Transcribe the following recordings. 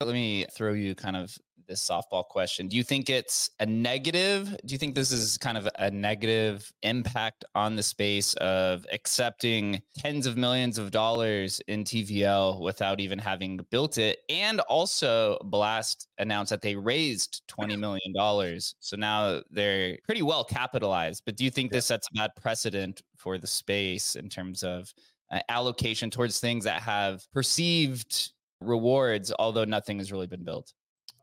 Let me throw you kind of this softball question. Do you think it's a negative? Do you think this is kind of a negative impact on the space of accepting tens of millions of dollars in TVL without even having built it? And also, Blast announced that they raised $20 million. So now they're pretty well capitalized. But do you think this sets a bad precedent for the space in terms of uh, allocation towards things that have perceived rewards, although nothing has really been built.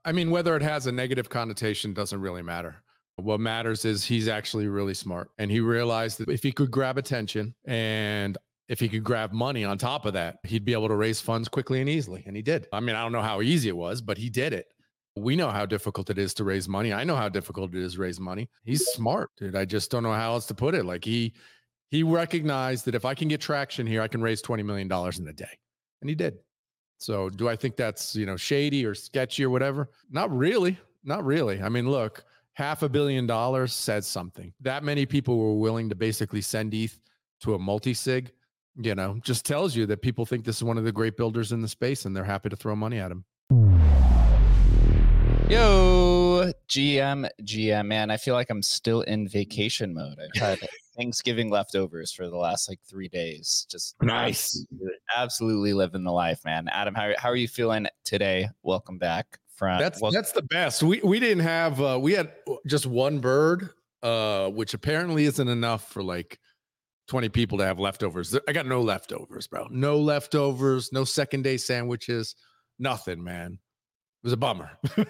I mean, whether it has a negative connotation doesn't really matter. What matters is he's actually really smart. And he realized that if he could grab attention and if he could grab money on top of that, he'd be able to raise funds quickly and easily. And he did. I mean, I don't know how easy it was, but he did it. We know how difficult it is to raise money. I know how difficult it is to raise money. He's smart, dude. I just don't know how else to put it. Like he he recognized that if I can get traction here, I can raise $20 million in a day. And he did. So do I think that's, you know, shady or sketchy or whatever? Not really. Not really. I mean, look, half a billion dollars says something. That many people were willing to basically send ETH to a multi-sig, you know, just tells you that people think this is one of the great builders in the space and they're happy to throw money at him. Yo, GM, GM, man, I feel like I'm still in vacation mode. I've had Thanksgiving leftovers for the last like three days. Just nice. Absolutely, living the life, man. Adam, how, how are you feeling today? Welcome back. From that's welcome. that's the best. We we didn't have uh, we had just one bird, uh, which apparently isn't enough for like 20 people to have leftovers. I got no leftovers, bro. No leftovers, no second day sandwiches, nothing, man. It was a bummer.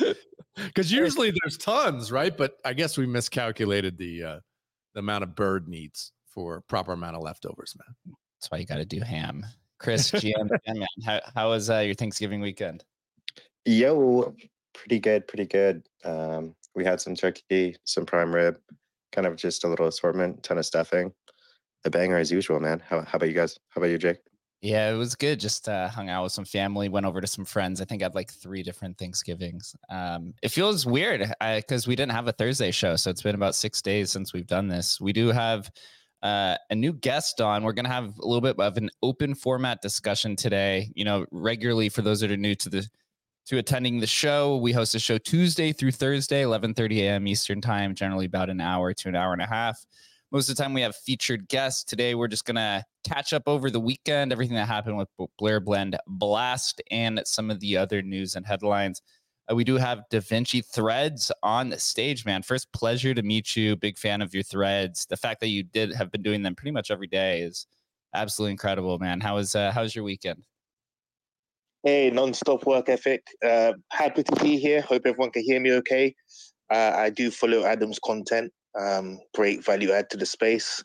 Because usually there's tons, right? But I guess we miscalculated the uh, the amount of bird needs for proper amount of leftovers, man. That's why you got to do ham. Chris, GM, man, how, how was uh, your Thanksgiving weekend? Yo, pretty good, pretty good. Um, we had some turkey, some prime rib, kind of just a little assortment, ton of stuffing. A banger as usual, man. How, how about you guys? How about you, Jake? Yeah, it was good. Just uh, hung out with some family, went over to some friends. I think I had like three different Thanksgivings. Um, it feels weird because we didn't have a Thursday show. So it's been about six days since we've done this. We do have uh, a new guest on. We're going to have a little bit of an open format discussion today. You know, regularly for those that are new to the to attending the show, we host a show Tuesday through Thursday, 11:30 a.m. Eastern time, generally about an hour to an hour and a half. Most of the time, we have featured guests. Today, we're just going to catch up over the weekend, everything that happened with Blur Blend Blast, and some of the other news and headlines. Uh, we do have Da Vinci Threads on the stage, man. First, pleasure to meet you. Big fan of your threads. The fact that you did have been doing them pretty much every day is absolutely incredible, man. How was uh, how's your weekend? Hey, non-stop work ethic. Uh, happy to be here. Hope everyone can hear me okay. Uh, I do follow Adam's content um, great value add to the space.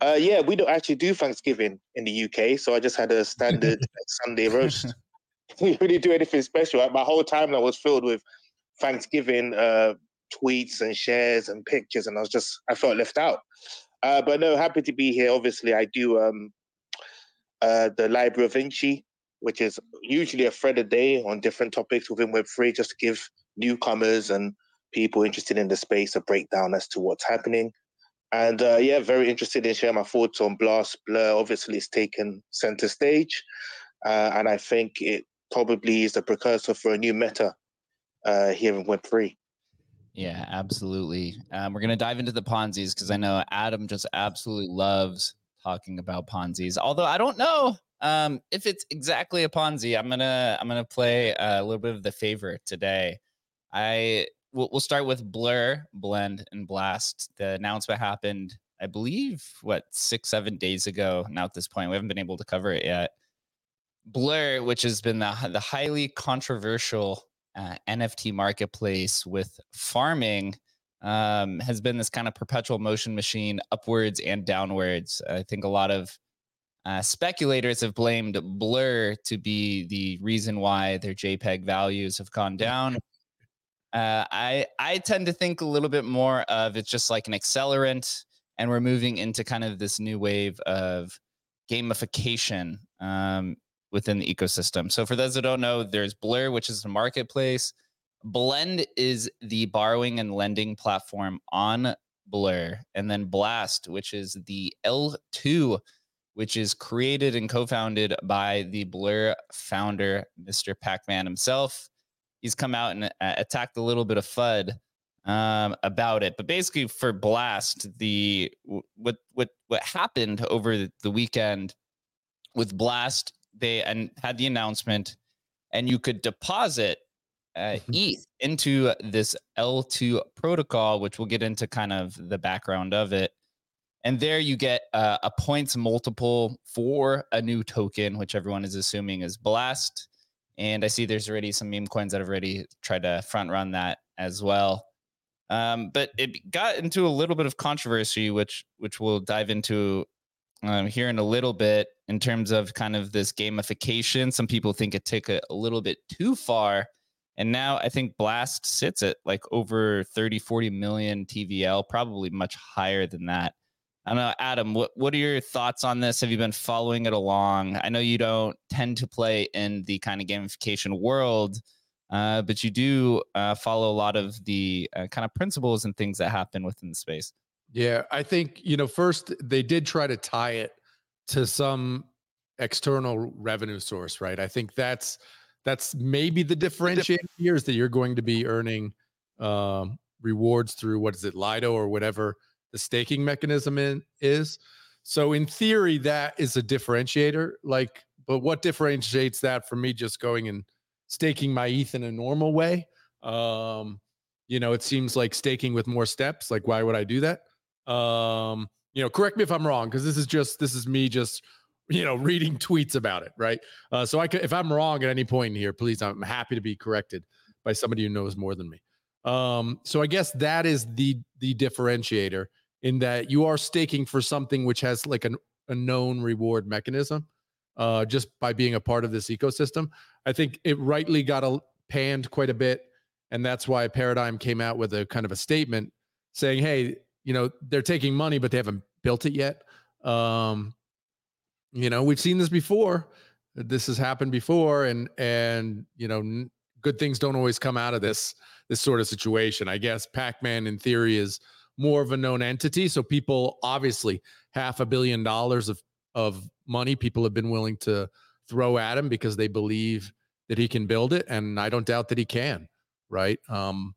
Uh, yeah, we don't actually do Thanksgiving in the UK, so I just had a standard Sunday roast. we really do anything special. My whole timeline was filled with Thanksgiving uh, tweets and shares and pictures, and I was just I felt left out. Uh, but no, happy to be here. Obviously, I do um, uh, the Library of Vinci, which is usually a thread a day on different topics within Web3, just to give newcomers and people interested in the space a breakdown as to what's happening. And uh, yeah, very interested in sharing my thoughts on Blast Blur. Obviously, it's taken center stage. Uh, and I think it probably is the precursor for a new meta uh, here in Web3. Yeah, absolutely. Um, we're to dive into the Ponzi's because I know Adam just absolutely loves talking about Ponzi's. Although I don't know um, if it's exactly a Ponzi. I'm gonna I'm gonna play a little bit of the favorite today. I we'll, we'll start with Blur, Blend, and Blast. The announcement happened, I believe, what six, seven days ago. Now at this point, we haven't been able to cover it yet. Blur, which has been the the highly controversial uh, NFT marketplace with farming, um, has been this kind of perpetual motion machine, upwards and downwards. I think a lot of uh, speculators have blamed Blur to be the reason why their JPEG values have gone down. Uh, I I tend to think a little bit more of it's just like an accelerant, and we're moving into kind of this new wave of gamification um, within the ecosystem. So for those that don't know, there's Blur, which is the marketplace. Blend is the borrowing and lending platform on Blur, and then Blast, which is the L2 which is created and co-founded by the Blur founder, Mr. Pac-Man himself. He's come out and uh, attacked a little bit of FUD um, about it, but basically for Blast, the what what what happened over the weekend with Blast, they and had the announcement, and you could deposit uh, mm-hmm. ETH into this L2 protocol, which we'll get into kind of the background of it. And there you get uh, a points multiple for a new token, which everyone is assuming is Blast. And I see there's already some meme coins that have already tried to front run that as well. Um, but it got into a little bit of controversy, which which we'll dive into um, here in a little bit in terms of kind of this gamification. Some people think it took it a little bit too far and now I think Blast sits at like over 30, 40 million TVL, probably much higher than that. I don't know, Adam, what, what are your thoughts on this? Have you been following it along? I know you don't tend to play in the kind of gamification world, uh, but you do uh, follow a lot of the uh, kind of principles and things that happen within the space. Yeah, I think, you know, first they did try to tie it to some external revenue source, right? I think that's that's maybe the differentiating here is that you're going to be earning um, rewards through what is it, Lido or whatever the staking mechanism in, is. So in theory, that is a differentiator. Like, but what differentiates that from me just going and staking my ETH in a normal way? Um, you know, it seems like staking with more steps. Like, why would I do that? Um, you know, correct me if I'm wrong, because this is just this is me just you know, reading tweets about it, right? Uh, so I could, if I'm wrong at any point in here, please, I'm happy to be corrected by somebody who knows more than me. Um, so I guess that is the the differentiator in that you are staking for something which has like an, a known reward mechanism. Uh, just by being a part of this ecosystem, I think it rightly got a, panned quite a bit, and that's why Paradigm came out with a kind of a statement saying, "Hey, you know, they're taking money, but they haven't built it yet." Um, you know we've seen this before this has happened before and and you know n- good things don't always come out of this this sort of situation i guess pac-man in theory is more of a known entity so people obviously half a billion dollars of of money people have been willing to throw at him because they believe that he can build it and i don't doubt that he can right um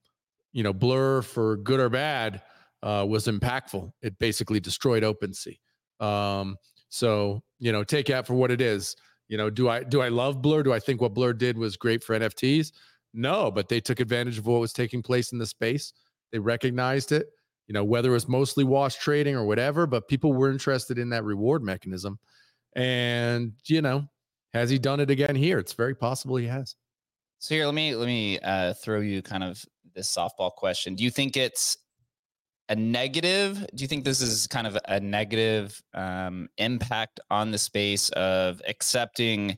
you know blur for good or bad uh was impactful it basically destroyed OpenSea um so, you know, take that for what it is. You know, do I do I love Blur? Do I think what Blur did was great for NFTs? No, but they took advantage of what was taking place in the space. They recognized it. You know, whether it was mostly wash trading or whatever, but people were interested in that reward mechanism. And, you know, has he done it again here? It's very possible he has. So here, let me let me uh, throw you kind of this softball question. Do you think it's a negative? Do you think this is kind of a negative um, impact on the space of accepting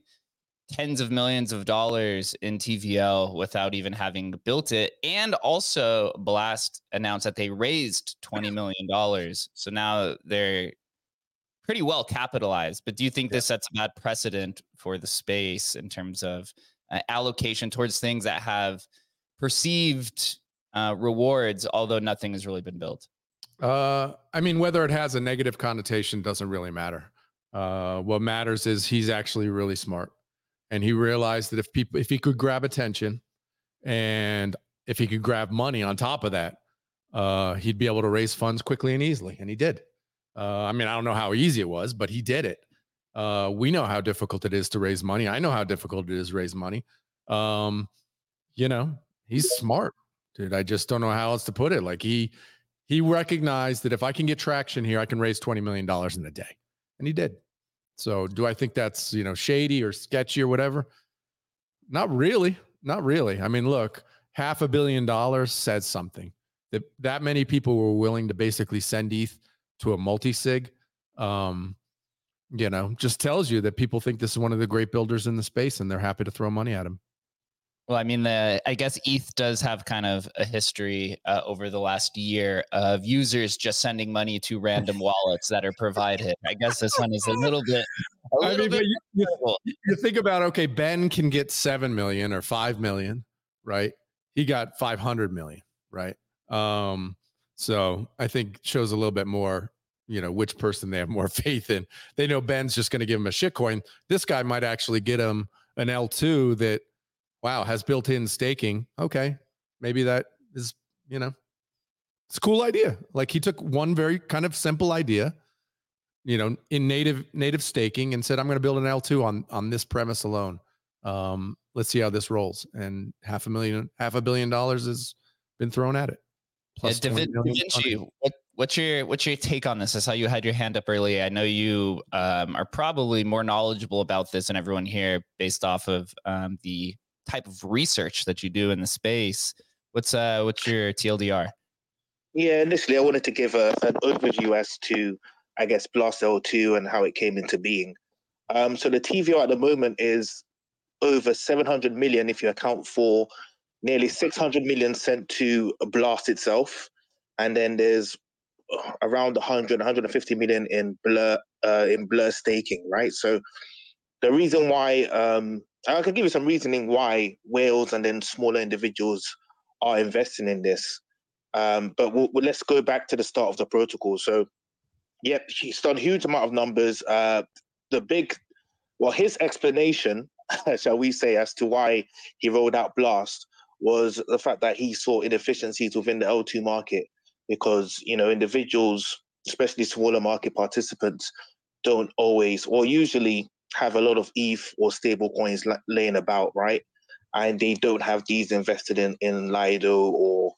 tens of millions of dollars in TVL without even having built it? And also, Blast announced that they raised $20 million. So now they're pretty well capitalized. But do you think this sets a bad precedent for the space in terms of uh, allocation towards things that have perceived uh, rewards, although nothing has really been built? Uh, I mean, whether it has a negative connotation doesn't really matter. Uh, what matters is he's actually really smart, and he realized that if people, if he could grab attention, and if he could grab money on top of that, uh, he'd be able to raise funds quickly and easily, and he did. Uh, I mean, I don't know how easy it was, but he did it. Uh, we know how difficult it is to raise money. I know how difficult it is to raise money. Um, you know, he's smart dude. I just don't know how else to put it. Like he he recognized that if I can get traction here, I can raise twenty million dollars in a day, and he did. So, do I think that's you know shady or sketchy or whatever? Not really. Not really. I mean, look, half a billion dollars says something. That that many people were willing to basically send ETH to a multi sig. Um, you know, just tells you that people think this is one of the great builders in the space, and they're happy to throw money at him. Well, I mean, the I guess ETH does have kind of a history uh, over the last year of users just sending money to random wallets that are provided. I guess this one is a little bit. A little I mean, bit you, you, you think about okay, Ben can get seven million or five million, right? He got five hundred million, right? Um, so I think shows a little bit more you know which person they have more faith in. They know Ben's just going to give him a shitcoin. This guy might actually get him an L2 that, wow, has built-in staking. Okay, maybe that is you know, it's a cool idea. Like he took one very kind of simple idea, you know, in native native staking and said, I'm going to build an L2 on on this premise alone. Um, let's see how this rolls. And half a million, half a billion dollars has been thrown at it. Plus yeah, da, Vinci, what, what's your what's your take on this? I saw you had your hand up earlier. I know you um, are probably more knowledgeable about this than everyone here, based off of um, the type of research that you do in the space. What's uh what's your TLDR? Yeah, initially I wanted to give a, an overview as to I guess Blast L2 and how it came into being. Um, so the TVL at the moment is over 700 million if you account for nearly 600 million sent to Blast itself, and then there's around 100 150 million in blur uh, in blur staking right so the reason why um, i can give you some reasoning why whales and then smaller individuals are investing in this. Um, but we'll, we'll, let's go back to the start of the protocol. So yep he's done huge amount of numbers. Uh, the big well his explanation shall we say as to why he rolled out blast was the fact that he saw inefficiencies within the l2 market because you know individuals, especially smaller market participants, don't always or usually have a lot of ETH or stable coins laying about, right? And they don't have these invested in in Lido or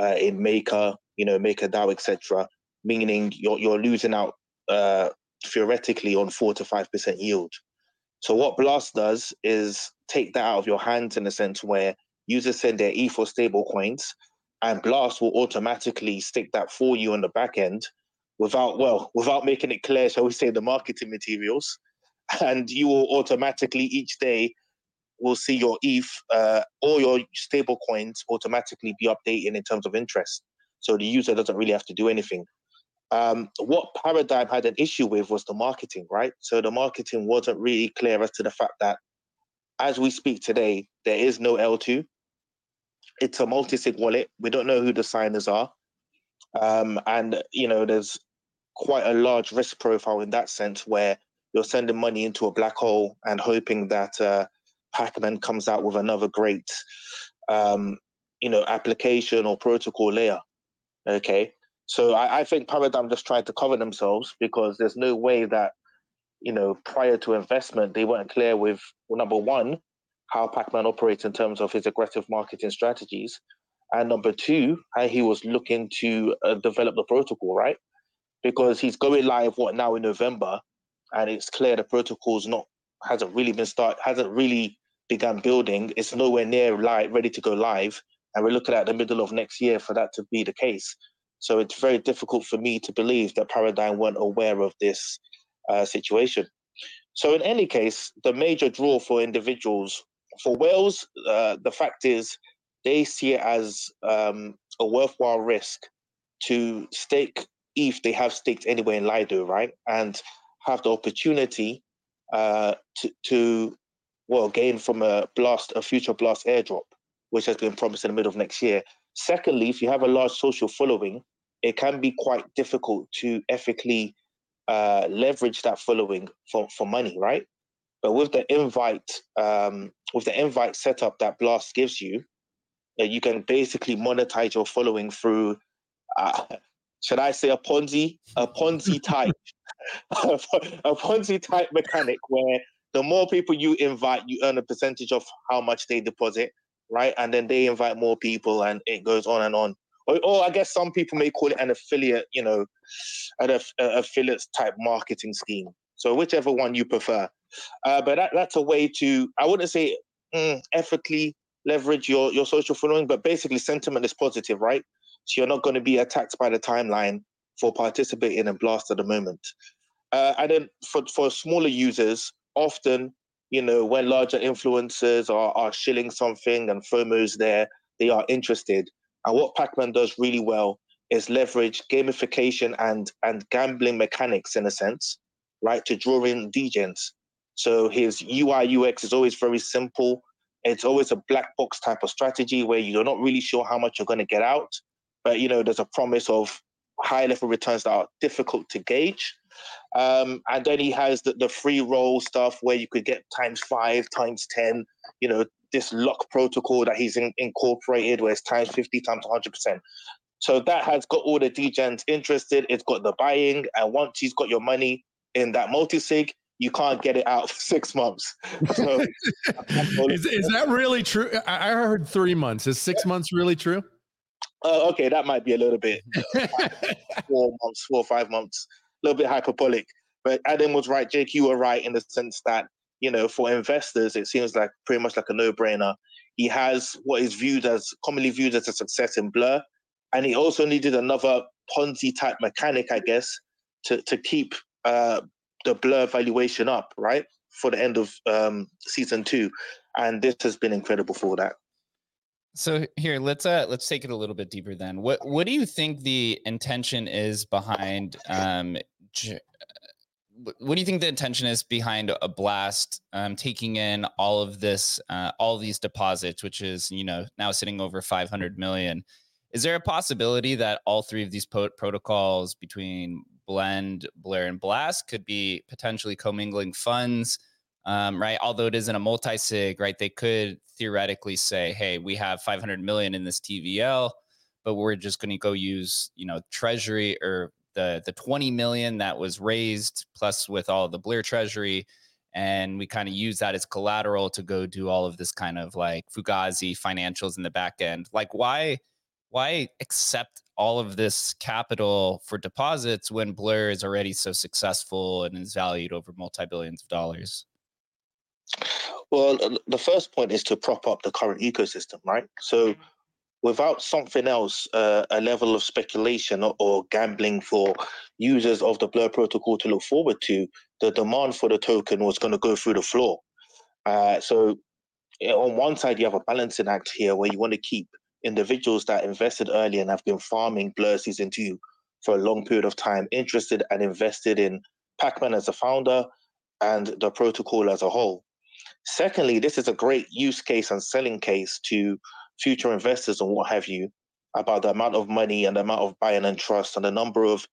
uh, in Maker, you know, MakerDAO, etc. Meaning you're you're losing out uh, theoretically on four to five percent yield. So what Blast does is take that out of your hands in a sense where users send their ETH or stable coins and Blast will automatically stick that for you on the back end without, well, without making it clear, shall we say, the marketing materials. And you will automatically each day will see your ETH uh, or your stable coins automatically be updating in terms of interest. So the user doesn't really have to do anything. Um, what Paradigm had an issue with was the marketing, right? So the marketing wasn't really clear as to the fact that as we speak today, there is no L2 it's a multi-sig wallet. We don't know who the signers are. Um, and, you know, there's quite a large risk profile in that sense where you're sending money into a black hole and hoping that uh, Pacman comes out with another great, um, you know, application or protocol layer. Okay. So I, I think Paradigm just tried to cover themselves because there's no way that, you know, prior to investment, they weren't clear with, well, number one, how Pacman operates in terms of his aggressive marketing strategies, and number two, how he was looking to uh, develop the protocol, right? Because he's going live what now in November, and it's clear the protocol's not hasn't really been start hasn't really begun building. It's nowhere near live, ready to go live, and we're looking at the middle of next year for that to be the case. So it's very difficult for me to believe that Paradigm weren't aware of this uh, situation. So in any case, the major draw for individuals for whales, uh, the fact is they see it as um, a worthwhile risk to stake if they have staked anywhere in Lido, right? And have the opportunity uh, to, to, well, gain from a blast, a future blast airdrop, which has been promised in the middle of next year. Secondly, if you have a large social following, it can be quite difficult to ethically uh, leverage that following for, for money, right? But with the invite, um, with the invite setup that Blast gives you, uh, you can basically monetize your following through, uh, should I say, a Ponzi, a Ponzi type, a Ponzi type mechanic where the more people you invite, you earn a percentage of how much they deposit, right? And then they invite more people, and it goes on and on. Or, or I guess some people may call it an affiliate, you know, an aff- affiliate type marketing scheme. So whichever one you prefer. Uh, but that, that's a way to, I wouldn't say mm, ethically leverage your, your social following, but basically sentiment is positive, right? So you're not going to be attacked by the timeline for participating in Blast at the moment. Uh, and then for, for smaller users, often, you know, when larger influencers are, are shilling something and FOMO's there, they are interested. And what Pacman does really well is leverage gamification and and gambling mechanics in a sense, right, to draw in degens. So his UI UX is always very simple. It's always a black box type of strategy where you're not really sure how much you're going to get out, but you know there's a promise of high level returns that are difficult to gauge. Um, and then he has the, the free roll stuff where you could get times five, times 10, you know, this lock protocol that he's in, incorporated where it's times 50, times 100%. So that has got all the degens interested. It's got the buying. And once he's got your money in that multi-sig, you can't get it out for six months. So, is, is that really true? I heard three months. Is six months really true? Uh, okay, that might be a little bit four months, four or five months, a little bit hyperbolic. But Adam was right, Jake. You were right in the sense that you know, for investors, it seems like pretty much like a no-brainer. He has what is viewed as commonly viewed as a success in Blur, and he also needed another Ponzi type mechanic, I guess, to to keep uh, the Blur valuation up, right, for the end of um, season two, and this has been incredible for that. So here, let's uh let's take it a little bit deeper then. What what do you think the intention is behind um j- what do you think the intention is behind a blast um, taking in all of this uh, all these deposits which is you know now sitting over 500 million is there a possibility that all three of these po- protocols between blend blur and blast could be potentially commingling funds um, right? Although it isn't a multi-sig, right? They could theoretically say, "Hey, we have 500 million in this TVL, but we're just going to go use, you know, treasury or the the 20 million that was raised plus with all the Blur treasury." And we kind of use that as collateral to go do all of this kind of like Fugazi financials in the back end. Like, why, why accept all of this capital for deposits when Blur is already so successful and is valued over multi billions of dollars? Well, the first point is to prop up the current ecosystem, right? So, mm-hmm. without something else, uh, a level of speculation or, or, gambling for users of the Blur protocol to look forward to, the demand for the token was going to go through the floor. Uh, so, on one side, you have a balancing act here where you want to keep individuals that invested early and have been farming Blur Season 2 for a long period of time interested and invested in Pacman as a founder and the protocol as a whole. Secondly, this is a great use case and selling case to future investors and what have you about the amount of money and the amount of buying and trust and the number of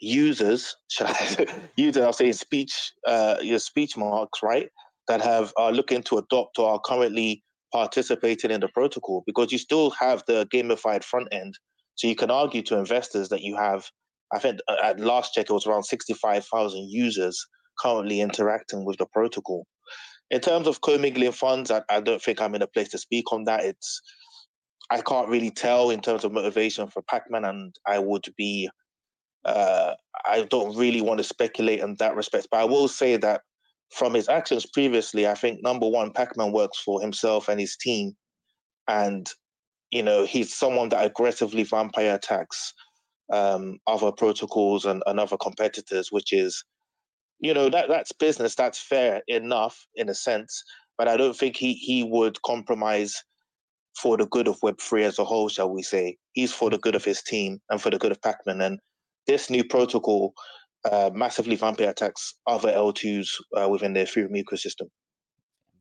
users, users, I'll say speech, uh, your speech marks, right, that have are looking to adopt or are currently participating in the protocol because you still have the gamified front end. So you can argue to investors that you have, I think uh, at last check, it was around 65,000 users currently interacting with the protocol. In terms of commingling funds, I, I don't think I'm in a place to speak on that. It's I can't really tell in terms of motivation for Pacman, and I would be uh, I don't really want to speculate in that respect. But I will say that from his actions previously, I think number one, Pacman works for himself and his team, and you know he's someone that aggressively vampire attacks um, other protocols and, and other competitors, which is you know that that's business. That's fair enough in a sense, but I don't think he he would compromise for the good of Web three as a whole. Shall we say? He's for the good of his team and for the good of Pacman. And this new protocol uh, massively vampire attacks other L2s uh, within the Ethereum ecosystem.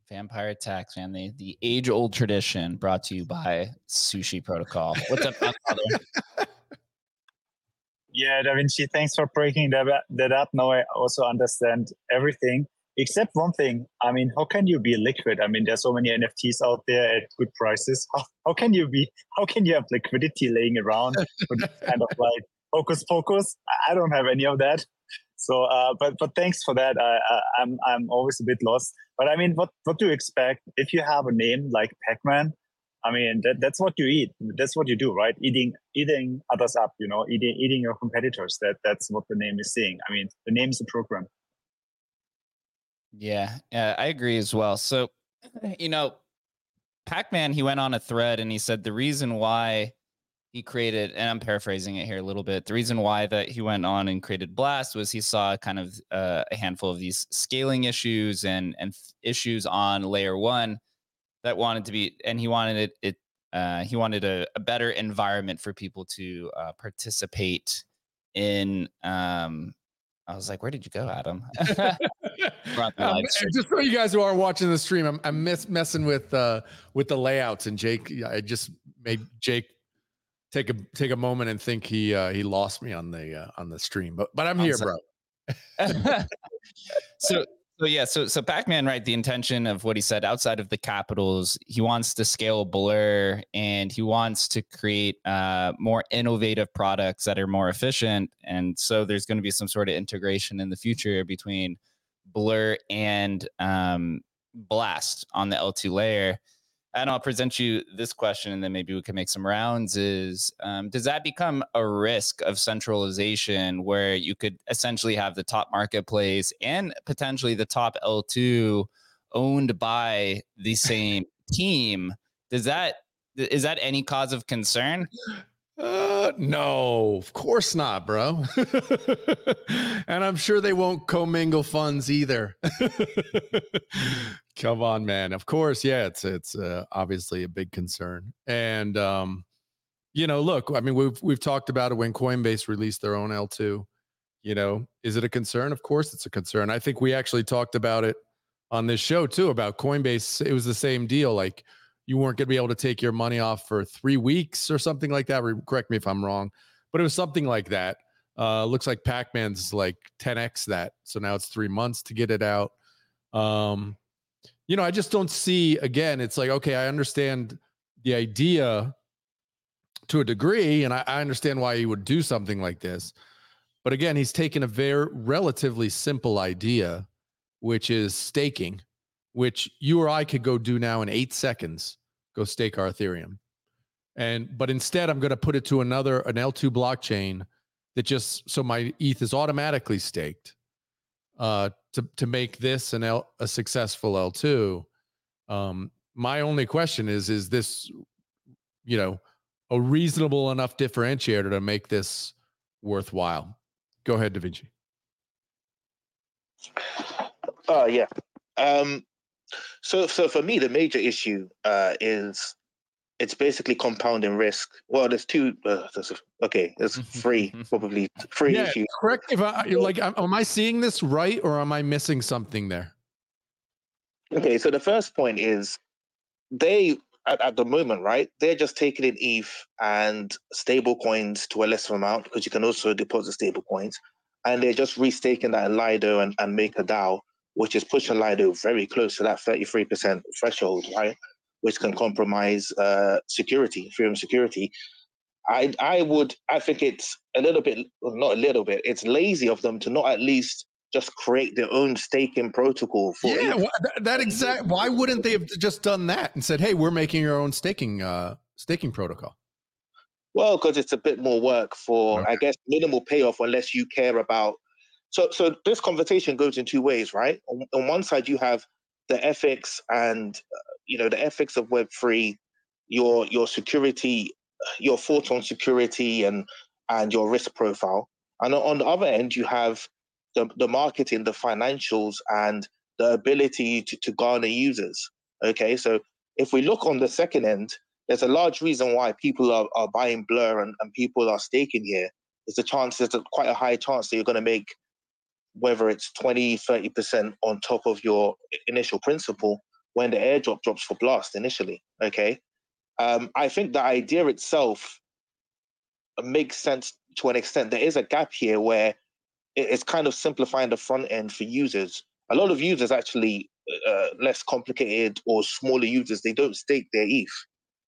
Vampire attacks, man. The the age old tradition brought to you by Sushi Protocol. What's up, Yeah, Da Vinci, thanks for breaking that, that up. Now I also understand everything except one thing. I mean, how can you be liquid? I mean, there's so many NFTs out there at good prices. How, how can you be? How can you have liquidity laying around kind of like focus focus? I don't have any of that. So, uh, but but thanks for that. I, I, I'm I'm always a bit lost. But I mean, what what do you expect if you have a name like Pacman? I mean, that, that's what you eat. That's what you do, right? Eating, eating others up. You know, eating, eating your competitors. That that's what the name is saying. I mean, the name is a program. Yeah, yeah, I agree as well. So, you know, Pac-Man, he went on a thread and he said the reason why he created, and I'm paraphrasing it here a little bit. The reason why that he went on and created Blast was he saw kind of uh, a handful of these scaling issues and and issues on layer one that wanted to be, and he wanted it. it uh, he wanted a, a, better environment for people to uh, participate in. Um, I was like, "Where did you go, Adam?" um, just for you guys who aren't watching the stream, I'm, I'm mess, messing with uh, with the layouts, and Jake. I just made Jake take a take a moment and think he uh, he lost me on the uh, on the stream, but but I'm here, bro. so so yeah, so so Pac-Man, right? The intention of what he said outside of the capitals, he wants to scale Blur and he wants to create uh, more innovative products that are more efficient. And so there's going to be some sort of integration in the future between Blur and um, Blast on the L2 layer and I'll present you this question, and then maybe we can make some rounds. Is um, does that become a risk of centralization where you could essentially have the top marketplace and potentially the top L2 owned by the same team? Does that is that any cause of concern? Uh, no, of course not, bro. and I'm sure they won't commingle funds either. Come on, man. Of course, yeah. It's it's uh, obviously a big concern, and um, you know, look. I mean, we've we've talked about it when Coinbase released their own L2. You know, is it a concern? Of course, it's a concern. I think we actually talked about it on this show too about Coinbase. It was the same deal, like you weren't going to be able to take your money off for three weeks or something like that. Correct me if I'm wrong, but it was something like that. Uh, looks like Pac-Man's like 10x that, so now it's three months to get it out. Um, you know, I just don't see. Again, it's like okay, I understand the idea to a degree, and I, I understand why he would do something like this. But again, he's taken a very relatively simple idea, which is staking which you or I could go do now in eight seconds, go stake our Ethereum. And but instead, I'm going to put it to another an L2 blockchain that just so my ETH is automatically staked uh, to to make this an L, a successful L2. Um, my only question is: Is this, you know, a reasonable enough differentiator to make this worthwhile? Go ahead, Da Vinci. Uh, yeah. Um, so, so for me, the major issue uh, is it's basically compounding risk. Well, there's two. Uh, there's okay, there's three probably three yeah, issues. Correct. If I like, am I seeing this right, or am I missing something there? Okay, so the first point is they at, at the moment, right? They're just taking in ETH and stable coins to a lesser amount because you can also deposit stable coins, and they're just restaking that in Lido and, and MakerDAO which is pushing Lido very close to that 33% threshold, right? Which can compromise uh, security, Ethereum security. I I would I think it's a little bit not a little bit it's lazy of them to not at least just create their own staking protocol for yeah that, that exact why wouldn't they have just done that and said hey we're making our own staking uh staking protocol well because it's a bit more work for okay. i guess minimal payoff unless you care about so, so this conversation goes in two ways, right? On, on one side, you have the ethics and uh, you know the ethics of Web three, your your security, your thoughts on security and and your risk profile, and on the other end, you have the the marketing, the financials, and the ability to, to garner users. Okay, so if we look on the second end, there's a large reason why people are, are buying Blur and, and people are staking here. There's a chance, there's a, quite a high chance that you're going to make whether it's 20, 30% on top of your initial principal when the airdrop drops for blast initially. Okay. Um, I think the idea itself makes sense to an extent. There is a gap here where it's kind of simplifying the front end for users. A lot of users actually uh, less complicated or smaller users, they don't stake their ETH.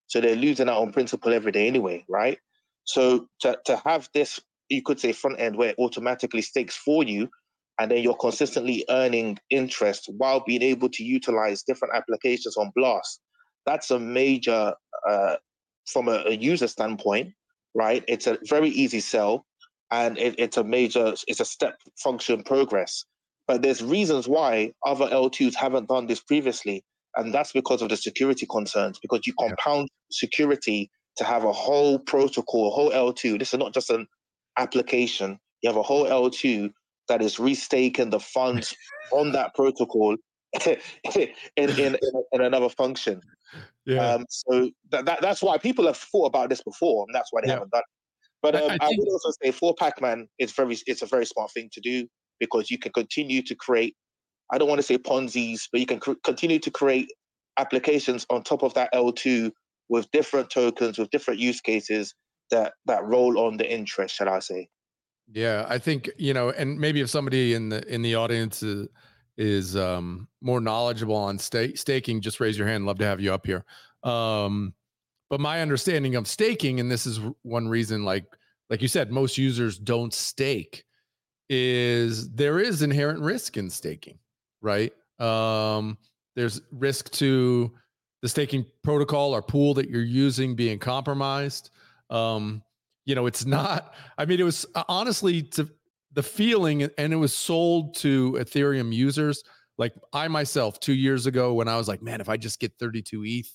So they're losing out on principal every day anyway, right? So to, to have this, you could say front end where it automatically stakes for you and then you're consistently earning interest while being able to utilize different applications on Blast. That's a major, uh, from a, a, user standpoint, right? It's a very easy sell, and it, it's a major, it's a step function progress. But there's reasons why other L2s haven't done this previously, and that's because of the security concerns. Because you compound security to have a whole protocol, a whole L2. This is not just an application. You have a whole L2 that is restaking the funds on that protocol in, in, in, in, another function. Yeah. Um, so that, that, that's why people have thought about this before, and that's why they yeah. haven't done it. But um, I, I. I, would also say for Pac-Man, it's very it's a very smart thing to do because you can continue to create. I don't want to say Ponzi's, but you can cr- continue to create applications on top of that L2 with different tokens, with different use cases, that that roll on the interest, shall I say? Yeah, I think you know, and maybe if somebody in the in the audience is is um, more knowledgeable on stake staking, just raise your hand. Love to have you up here. Um, but my understanding of staking, and this is one reason, like like you said, most users don't stake, is there is inherent risk in staking, right? Um, there's risk to the staking protocol or pool that you're using being compromised. Um, you know, it's not. I mean, it was uh, honestly to the feeling, and it was sold to Ethereum users. Like I myself, two years ago, when I was like, man, if I just get 32 ETH,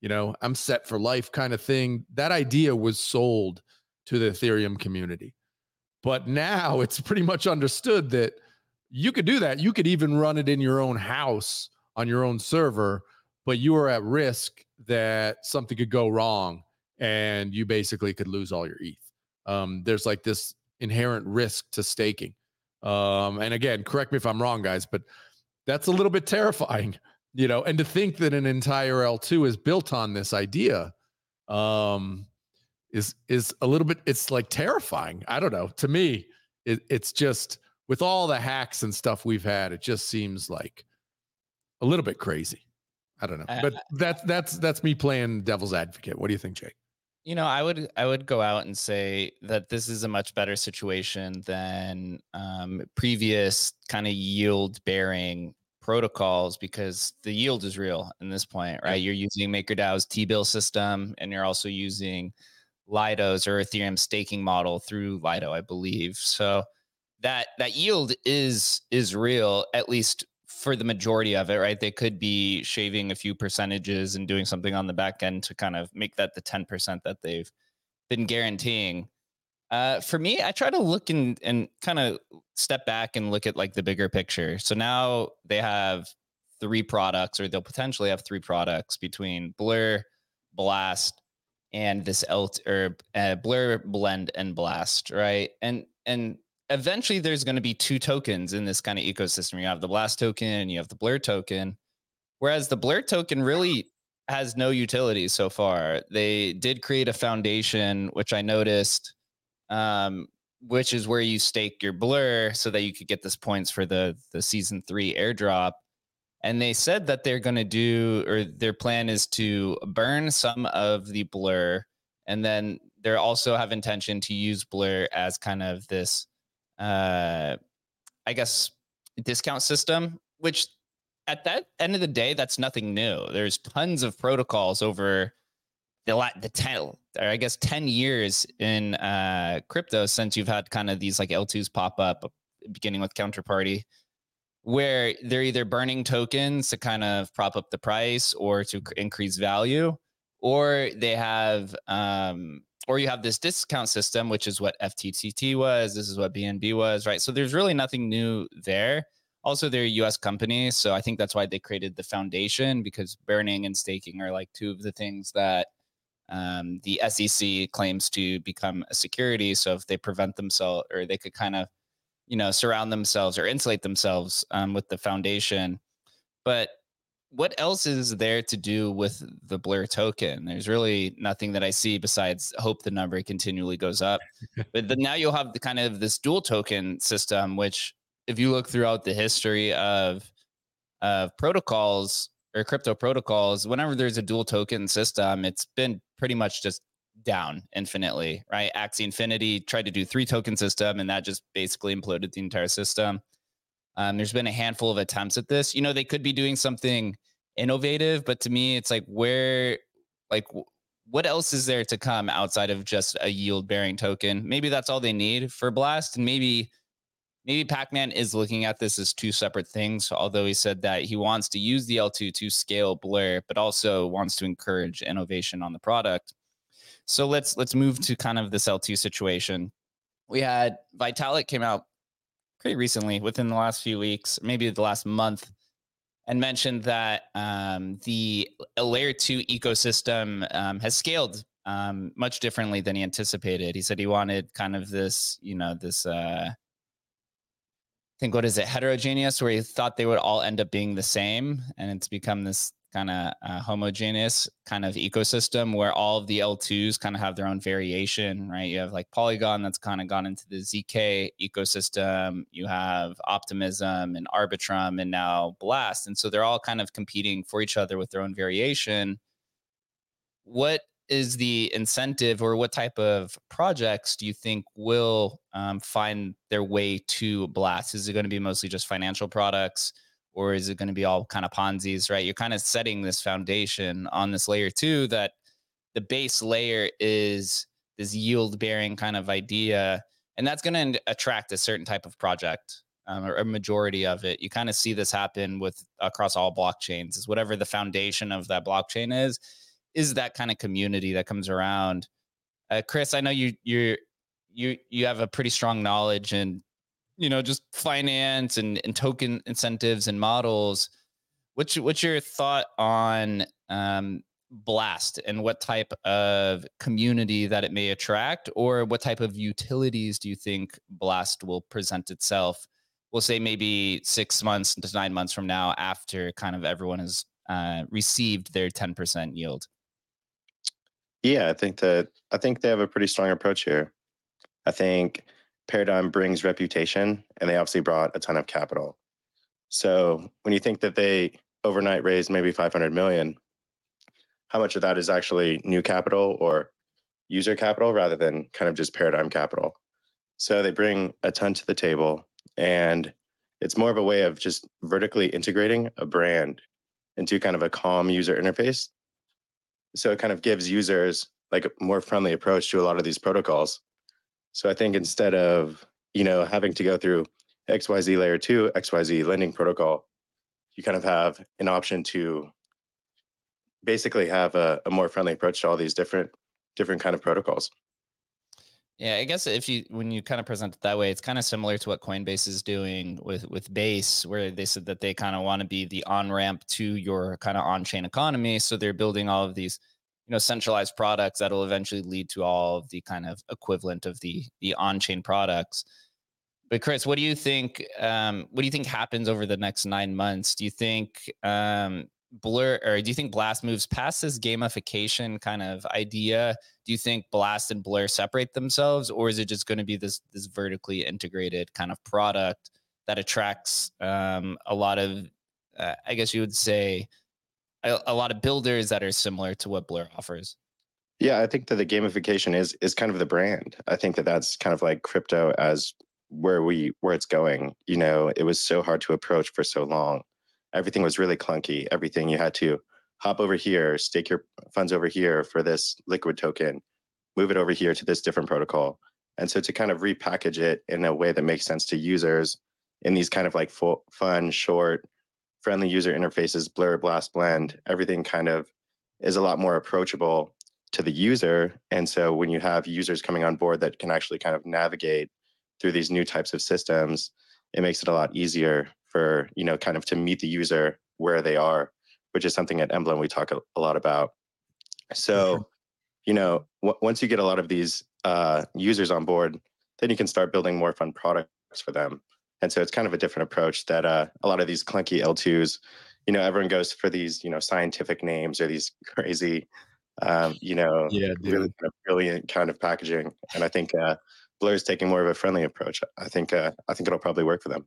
you know, I'm set for life, kind of thing. That idea was sold to the Ethereum community, but now it's pretty much understood that you could do that. You could even run it in your own house on your own server, but you are at risk that something could go wrong and you basically could lose all your ETH. Um, there's like this inherent risk to staking. Um, and again, correct me if I'm wrong, guys, but that's a little bit terrifying, you know. And to think that an entire L2 is built on this idea um, is is a little bit. It's like terrifying. I don't know. To me, it, it's just with all the hacks and stuff we've had, it just seems like a little bit crazy. I don't know, but that's that's that's me playing devil's advocate. What do you think, Jake? You know, I would I would go out and say that this is a much better situation than um, previous kind of yield bearing protocols because the yield is real in this point, right? You're using MakerDAO's T-bill system, and you're also using Lido's or Ethereum staking model through Lido, I believe. So that that yield is is real, at least for the majority of it, right? They could be shaving a few percentages and doing something on the back end to kind of make that the 10% that they've been guaranteeing. Uh, for me, I try to look and, and kind of step back and look at like the bigger picture. So now they have three products, or they'll potentially have three products between Blur, Blast, and this L or uh, Blur, Blend, and Blast, right? And and eventually there's going to be two tokens in this kind of ecosystem. You have the blast token and you have the blur token. Whereas the blur token really has no utility so far. They did create a foundation, which I noticed, um, which is where you stake your blur so that you could get this points for the the season three airdrop. And they said that they're going to do, or their plan is to burn some of the blur, and then they also have intention to use blur as kind of this uh, I guess, discount system, which at that end of the day, that's nothing new. There's tons of protocols over the the ten, or I guess, ten years in uh, crypto since you've had kind of these like L2s pop up, beginning with Counterparty, where they're either burning tokens to kind of prop up the price or to increase value, or they have um, or you have this discount system, which is what FTTT was. This is what BNB was, right? So there's really nothing new there. Also, they're US company. So I think that's why they created the foundation because burning and staking are like two of the things that um, the SEC claims to become a security. So if they prevent themselves or they could kind of, you know, surround themselves or insulate themselves um, with the foundation. But what else is there to do with the blur token? There's really nothing that i see besides hope the number continually goes up. But then now you'll have the kind of this dual token system which if you look throughout the history of of protocols or crypto protocols whenever there's a dual token system it's been pretty much just down infinitely right? Axie infinity tried to do three token system and that just basically imploded the entire system um, there's been a handful of attempts at this. You know, they could be doing something innovative, but to me, it's like where, like, what else is there to come outside of just a yield bearing token? Maybe that's all they need for Blast, and maybe maybe Pac-Man is looking at this as two separate things. Although he said that he wants to use the L2 to scale Blur, but also wants to encourage innovation on the product. So let's let's move to kind of this L2 situation. We had Vitalik came out pretty recently, within the last few weeks, maybe the last month, and mentioned that um, the layer two ecosystem um, has scaled um, much differently than he anticipated. He said he wanted kind of this, you know, this. Uh, I think what is it, heterogeneous, where he thought they would all end up being the same, and it's become this kind of uh, homogeneous kind of ecosystem where all of the L2s kind of have their own variation, right? You have like Polygon that's kind of gone into the ZK ecosystem. You have Optimism and Arbitrum and now Blast. And so they're all kind of competing for each other with their own variation. What is the incentive or what type of projects do you think will um, find their way to Blast? Is it going to be mostly just financial products? Or is it going to be all kind of Ponzi's, right? You're kind of setting this foundation on this layer two that the base layer is this yield bearing kind of idea. And that's going to attract a certain type of project um, or a majority of it. You kind of see this happen with across all blockchains is whatever the foundation of that blockchain is, is that kind of community that comes around. Uh, Chris, I know you, you're, you, you have a pretty strong knowledge and you know just finance and, and token incentives and models what's what's your thought on um, blast and what type of community that it may attract or what type of utilities do you think blast will present itself we'll say maybe six months to nine months from now after kind of everyone has uh, received their 10% yield? Yeah i think that i think they have a pretty strong approach here. I think Paradigm brings reputation, and they obviously brought a ton of capital. So when you think that they overnight raised maybe 500 million, how much of that is actually new capital or user capital rather than kind of just paradigm capital? So they bring a ton to the table, and it's more of a way of just vertically integrating a brand into kind of a calm user interface. So it kind of gives users like a more friendly approach to a lot of these protocols so I think instead of, you know, having to go through XYZ layer two, XYZ lending protocol, you kind of have an option to basically have a, a more friendly approach to all these different different kind of protocols. Yeah, I guess if you when you kind of present it that way, it's kind of similar to what Coinbase is doing with with Base, where they said that they kind of want to be the on ramp to your kind of on chain economy. So they're building all of these you know centralized products that'll eventually lead to all of the kind of equivalent of the the on-chain products. But chris what do you think um, what do you think happens over the next nine months? Do you think um, blur or do you think blast moves past this gamification kind of idea? Do you think blast and blur separate themselves or is it just going to be this this vertically integrated kind of product that attracts um, a lot of uh, i guess you would say a, a lot of builders that are similar to what Blur offers. Yeah, I think that the gamification is is kind of the brand. I think that that's kind of like crypto as where we where it's going. You know, it was so hard to approach for so long. Everything was really clunky. Everything you had to hop over here, stake your funds over here for this liquid token, move it over here to this different protocol. And so to kind of repackage it in a way that makes sense to users in these kind of like fun, short, friendly user interfaces, Blur, Blast, Blend, everything kind of is a lot more approachable to the user. And so when you have users coming on board that can actually kind of navigate through these new types of systems, it makes it a lot easier for, you know, kind of to meet the user where they are, which is something at Emblem we talk a, a lot about. So, you know, w- once you get a lot of these uh, users on board, then you can start building more fun products for them. And so it's kind of a different approach that uh, a lot of these clunky L2s, you know, everyone goes for these, you know, scientific names or these crazy, um, you know, yeah, really kind of brilliant kind of packaging. And I think uh, is taking more of a friendly approach. I think uh, I think it'll probably work for them.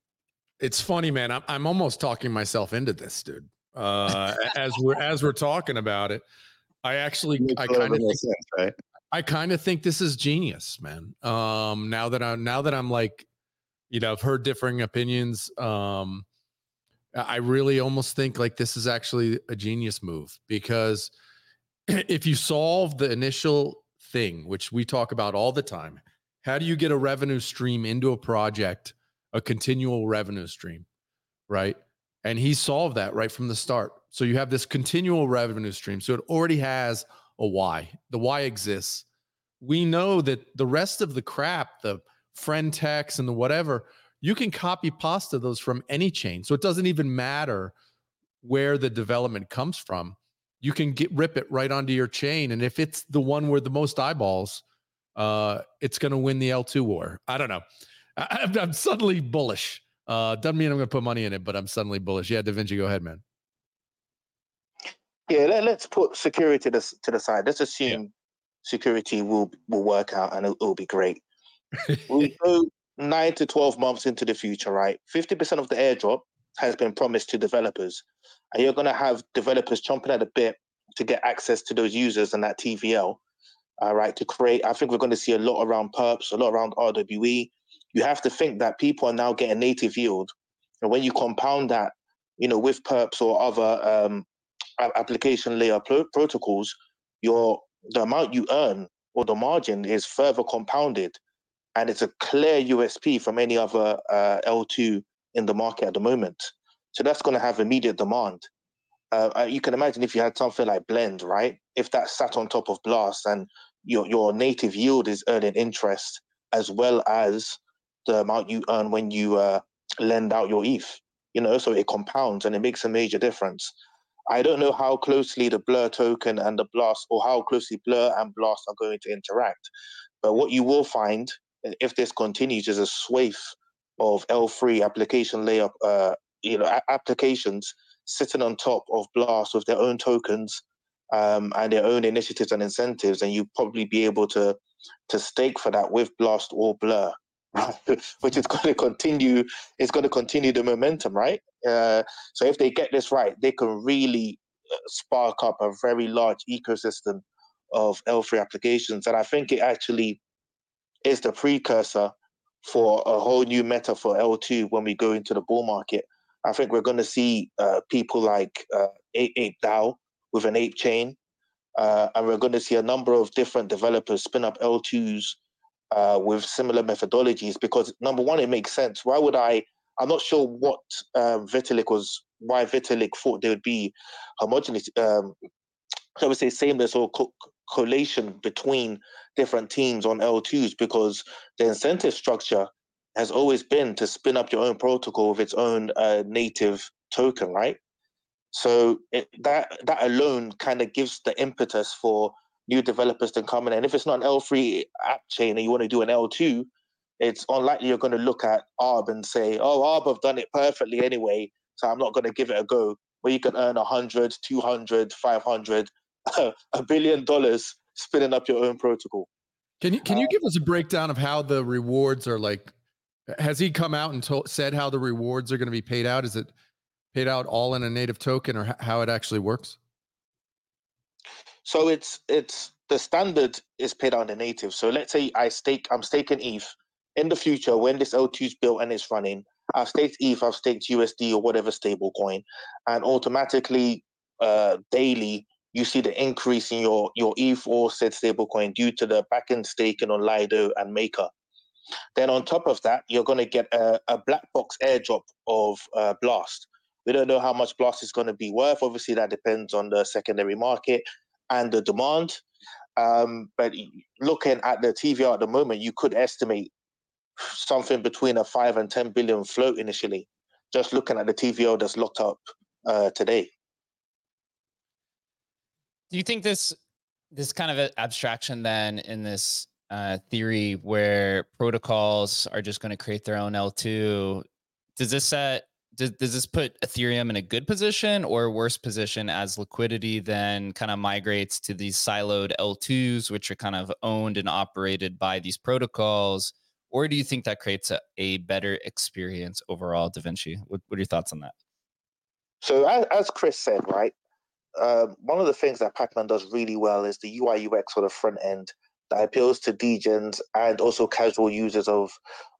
It's funny, man. I'm I'm almost talking myself into this, dude. Uh, as we're as we're talking about it, I actually I kind of think, right? I kind of think this is genius, man. Um, now that I'm now that I'm like you know, I've heard differing opinions. Um, I really almost think like this is actually a genius move because if you solve the initial thing, which we talk about all the time, how do you get a revenue stream into a project, a continual revenue stream, right? And he solved that right from the start. So you have this continual revenue stream. So it already has a why. The why exists. We know that the rest of the crap, the friend.tech and the whatever, you can copy pasta those from any chain. So it doesn't even matter where the development comes from. You can get rip it right onto your chain. And if it's the one with the most eyeballs, uh, it's going to win the L2 war. I don't know. I, am suddenly bullish. Uh, doesn't mean I'm going to put money in it, but I'm suddenly bullish. Yeah, Da Vinci, go ahead, man. Yeah, let, us put security to the, to the side. Let's assume yeah. security will will work out and it will be great. We go nine to 12 months into the future, right? 50% of the airdrop has been promised to developers. And you're going to have developers chomping at the bit to get access to those users and that TVL, uh, right? To create, I think we're going to see a lot around perps, a lot around RWE. You have to think that people are now getting native yield. And when you compound that, you know, with perps or other um, application layer pro- protocols, your the amount you earn or the margin is further compounded, and it's a clear USP from any other uh, L2 in the market at the moment. So that's going to have immediate demand. Uh, uh, you can imagine if you had something like Blend, right? If that sat on top of Blast and your your native yield is earning interest as well as the amount you earn when you uh, lend out your ETH, you know, so it compounds and it makes a major difference. I don't know how closely the Blur token and the Blast, or how closely Blur and Blast are going to interact. But what you will find, if this continues, is a swathe of L3 application layer, uh, you know, a- applications sitting on top of Blast with their own tokens um, and their own initiatives and incentives, and you probably be able to to stake for that with Blast or Blur, which is going to continue. It's going to continue the momentum, right? Uh, so if they get this right, they can really uh, spark up a very large ecosystem of L3 applications, and I think it actually is the precursor for a whole new meta for L2 when we go into the bull market. I think we're going to see uh, people like uh, Ape, Ape DAO with an ape chain, uh, and we're going to see a number of different developers spin up L2s uh, with similar methodologies. Because number one, it makes sense. Why would I? I'm not sure what uh, Vitalik was. Why Vitalik thought there would be homogeneous. Um, I would say sameness or co- collation between different teams on L2s because the incentive structure has always been to spin up your own protocol with its own uh, native token, right? So it, that that alone kind of gives the impetus for new developers to come in. And if it's not an L3 app chain and you want to do an L2, it's unlikely you're going to look at Arb and say, "Oh, Arb have done it perfectly anyway, so I'm not going to give it a go." Where you can earn 100, 200, 500, a billion dollars spinning up your own protocol. Can you can you uh, give us a breakdown of how the rewards are like? Has he come out and told, said how the rewards are going to be paid out? Is it paid out all in a native token, or how it actually works? So it's it's the standard is paid out in native. So let's say I stake I'm staking ETH. In the future, when this L2 is built and it's running, I've staked ETH, I've staked USD or whatever stable coin, and automatically uh, daily you see the increase in your, your ETH said stablecoin due to the backend staking on Lido and Maker. Then on top of that, you're going to get a, a, black box airdrop of uh, Blast. We don't know how much Blast is going to be worth. Obviously, that depends on the secondary market and the demand. Um, but looking at the TVL at the moment, you could estimate something between a five and 10 billion float initially, just looking at the TVL that's locked up uh, today. Do you think this this kind of abstraction then in this uh, theory where protocols are just going to create their own L2, does this set does, does this put Ethereum in a good position or worse position as liquidity then kind of migrates to these siloed L2s, which are kind of owned and operated by these protocols? Or do you think that creates a, a better experience overall, Da Vinci? What, what are your thoughts on that? So, as, as Chris said, right, uh, one of the things that Pacman does really well is the UI UX for the front end that appeals to degens and also casual users of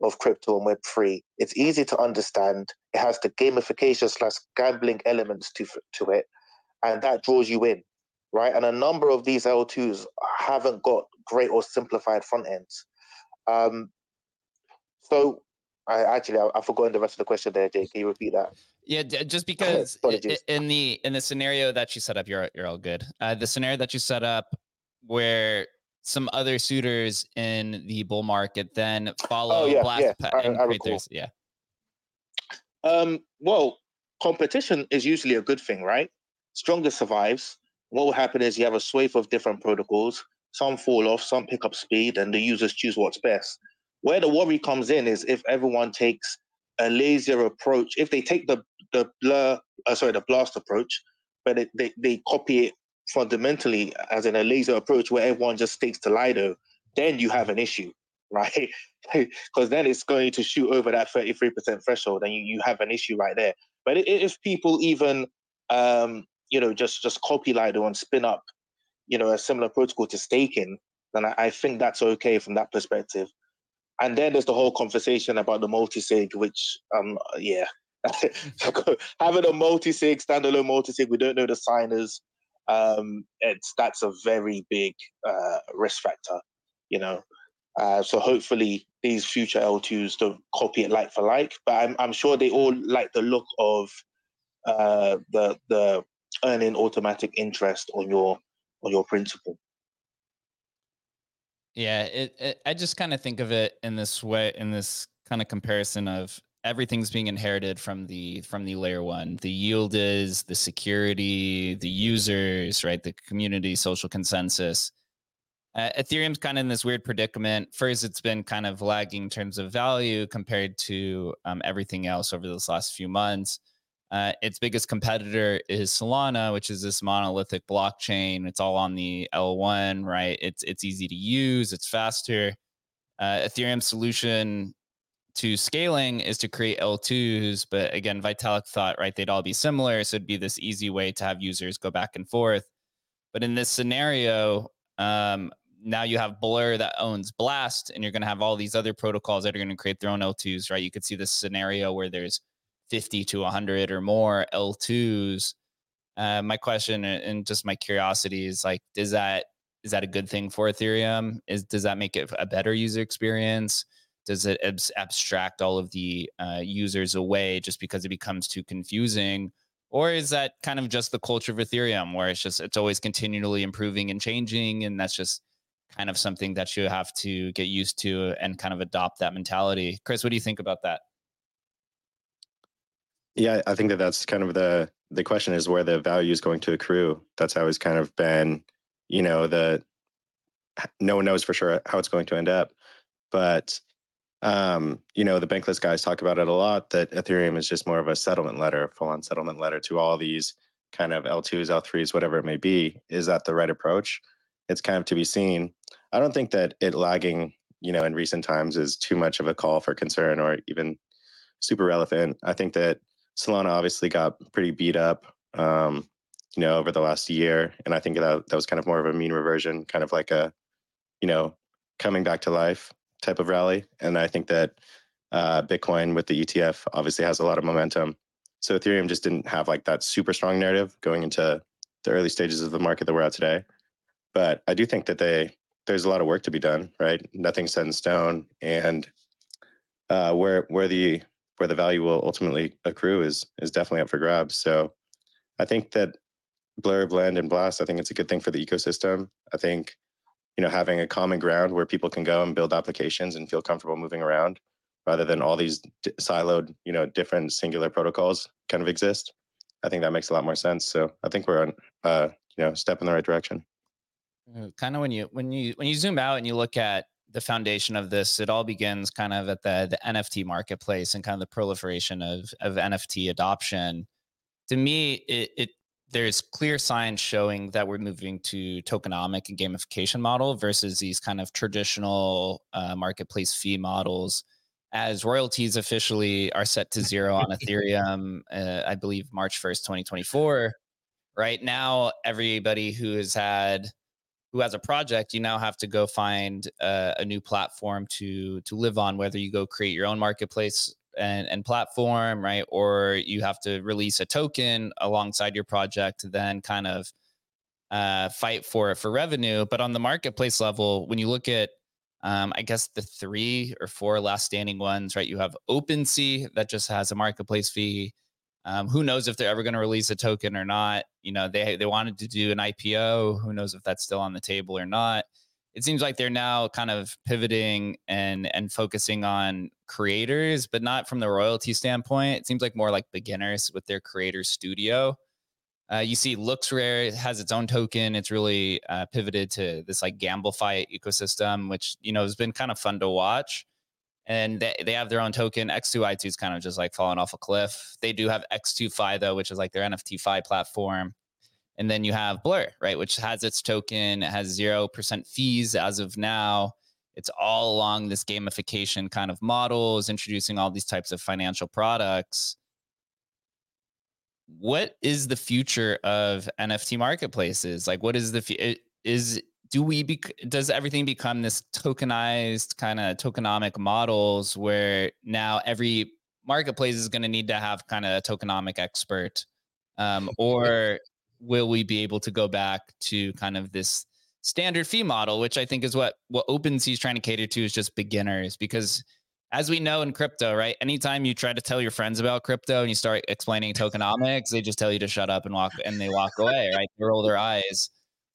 of crypto and Web three. It's easy to understand. It has the gamification slash gambling elements to to it, and that draws you in, right? And a number of these L2s haven't got great or simplified front ends. Um, so I actually I, I forgot the rest of the question there, Jake. Can you repeat that? Yeah, just because in the in the scenario that you set up, you're you're all good. Uh, the scenario that you set up, where some other suitors in the bull market then oh, follow oh, yeah, Blast yeah. Pa- and I, I yeah. Um. Well, competition is usually a good thing, right? Stronger survives. What will happen is you have a swathe of different protocols. Some fall off, some pick up speed, and the users choose what's best. Where the worry comes in is if everyone takes a lazier approach, if they take the the blur, uh, sorry, the blast approach, but it, they they copy it fundamentally as in a laser approach where everyone just sticks to Lido, then you have an issue, right? Because then it's going to shoot over that 33% threshold and you, you have an issue right there. But if people even, um, you know, just just copy Lido and spin up, you know, a similar protocol to staking, then I, I think that's okay from that perspective. And then there's the whole conversation about the multi-sig, which, um, yeah, having a multi-sig, standalone multi-sig, we don't know the signers. Um, it's that's a very big uh, risk factor, you know. Uh, so hopefully these future L2s don't copy it like for like, but I'm I'm sure they all like the look of uh, the the earning automatic interest on your on your principal. Yeah, it, it I just kind of think of it in this way, in this kind of comparison of everything's being inherited from the from the layer one. The yield is the security, the users, right? The community, social consensus. Uh, Ethereum's kind of in this weird predicament. First, it's been kind of lagging in terms of value compared to um, everything else over this last few months. Uh, its biggest competitor is Solana, which is this monolithic blockchain. It's all on the L1, right? It's it's easy to use. It's faster. Uh, Ethereum solution to scaling is to create L2s, but again, Vitalik thought right they'd all be similar, so it'd be this easy way to have users go back and forth. But in this scenario, um, now you have Blur that owns Blast, and you're going to have all these other protocols that are going to create their own L2s, right? You could see this scenario where there's 50 to 100 or more L2s. Uh, my question and just my curiosity is like, does that is that a good thing for Ethereum? Is does that make it a better user experience? Does it abs- abstract all of the uh, users away just because it becomes too confusing? Or is that kind of just the culture of Ethereum, where it's just it's always continually improving and changing, and that's just kind of something that you have to get used to and kind of adopt that mentality? Chris, what do you think about that? Yeah, I think that that's kind of the the question is where the value is going to accrue. That's always kind of been, you know, the no one knows for sure how it's going to end up, but um, you know, the bankless guys talk about it a lot that Ethereum is just more of a settlement layer, full on settlement layer to all these kind of L2s, L3s, whatever it may be. Is that the right approach? It's kind of to be seen. I don't think that it lagging, you know, in recent times is too much of a call for concern or even super relevant. I think that Solana obviously got pretty beat up, um, you know, over the last year, and I think that that was kind of more of a mean reversion, kind of like a, you know, coming back to life type of rally. And I think that uh, Bitcoin with the ETF obviously has a lot of momentum. So Ethereum just didn't have like that super strong narrative going into the early stages of the market that we're at today. But I do think that they there's a lot of work to be done, right? Nothing's set in stone, and uh, where where the where the value will ultimately accrue is is definitely up for grabs. So I think that Blur, Blend, and Blast, I think it's a good thing for the ecosystem. I think, you know, having a common ground where people can go and build applications and feel comfortable moving around rather than all these d- siloed, you know, different singular protocols kind of exist. I think that makes a lot more sense. So I think we're on, uh, you know, step in the right direction. Uh, kind of when you when you when you zoom out and you look at the foundation of this it all begins kind of at the the nft marketplace and kind of the proliferation of of nft adoption. To me it, it there's clear signs showing that we're moving to tokenomic and gamification model versus these kind of traditional uh, marketplace fee models. As royalties officially are set to zero on ethereum uh, i believe march 1st 2024 right now everybody who has had who has a project, you now have to go find uh, a new platform to to live on. Whether you go create your own marketplace and, and platform, right, or you have to release a token alongside your project then kind of uh, fight for it for revenue. But on the marketplace level, when you look at um, I guess the three or four last standing ones, right? You have OpenSea that just has a marketplace fee. Um, who knows if they're ever going to release a token or not? You know, they they wanted to do an IPO. Who knows if that's still on the table or not? It seems like they're now kind of pivoting and and focusing on creators, but not from the royalty standpoint. It seems like more like beginners with their creator studio. Uh, you see, looks LooksRare has its own token. It's really uh, pivoted to this like Gamblefy ecosystem, which you know has been kind of fun to watch and they, they have their own token. X2Y2 is kind of just like falling off a cliff. They do have X2Fi though, which is like their NFT Fi platform. And then you have Blur, right, which has its token, it has 0% fees as of now. It's all along this gamification kind of models, introducing all these types of financial products. What is the future of NFT marketplaces? Like, what is the is do we be, does everything become this tokenized kind of tokenomic models where now every marketplace is going to need to have kind of a tokenomic expert um, or will we be able to go back to kind of this standard fee model which i think is what what OpenSea is trying to cater to is just beginners because as we know in crypto right anytime you try to tell your friends about crypto and you start explaining tokenomics they just tell you to shut up and walk and they walk away right? They roll their eyes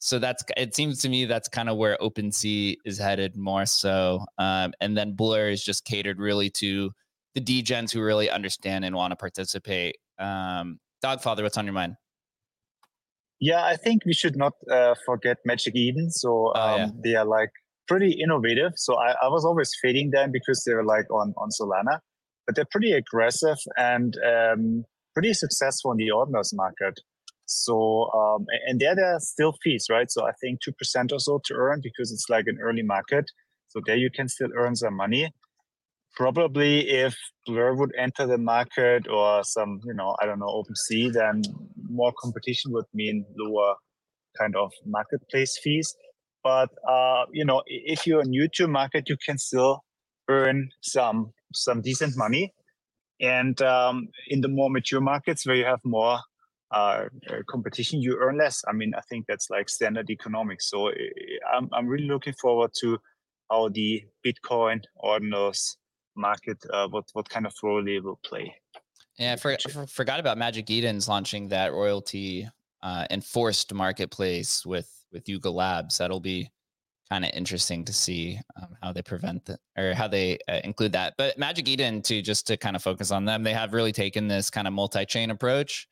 so that's it seems to me that's kind of where OpenSea is headed more so. Um, and then Blur is just catered really to the degens who really understand and want to participate. Um, Dogfather, what's on your mind? Yeah, I think we should not uh, forget Magic Eden. So um, oh, yeah. They are like pretty innovative. So I, I was always fading them because they were like on on Solana, but they're pretty aggressive and um, pretty successful in the ordinals market. So, um, and there, there are still fees, right? So I think 2% or so to earn because it's like an early market. So there you can still earn some money. Probably if Blur would enter the market or some, you know, I don't know, OpenSea, then more competition would mean lower kind of marketplace fees. But, uh, you know, if you're new to market, you can still earn some some decent money. And um, in the more mature markets where you have more uh, uh, competition, you earn less. I mean, I think that's like standard economics. So eh, I'm, I'm really looking forward to how the Bitcoin ordinals market, uh, what, what kind of role they will play. Yeah, I for, for, forgot about Magic Eden's launching that royalty uh, enforced marketplace with with Yuga Labs. That'll be kind of interesting to see um, how they prevent that or how they uh, include that. But Magic Eden, to just to kind of focus on them, they have really taken this kind of multi-chain approach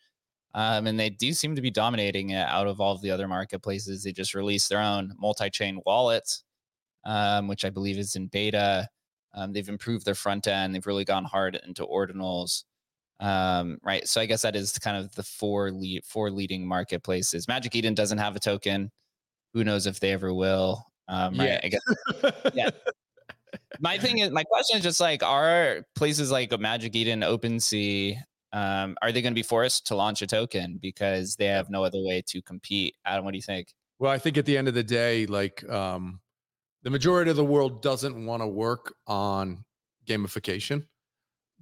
um, and they do seem to be dominating it out of all of the other marketplaces. They just released their own multi-chain wallet, um, which I believe is in beta. Um, they've improved their front end. They've really gone hard into ordinals. Um, right. So I guess that is kind of the four lead four leading marketplaces. Magic Eden doesn't have a token. Who knows if they ever will? Um, right. Yeah. I guess. yeah. my thing is, my question is just like, are places like Magic Eden, OpenSea, um, are they going to be forced to launch a token because they have no other way to compete? Adam, what do you think? Well, I think at the end of the day, like um, the majority of the world doesn't want to work on gamification,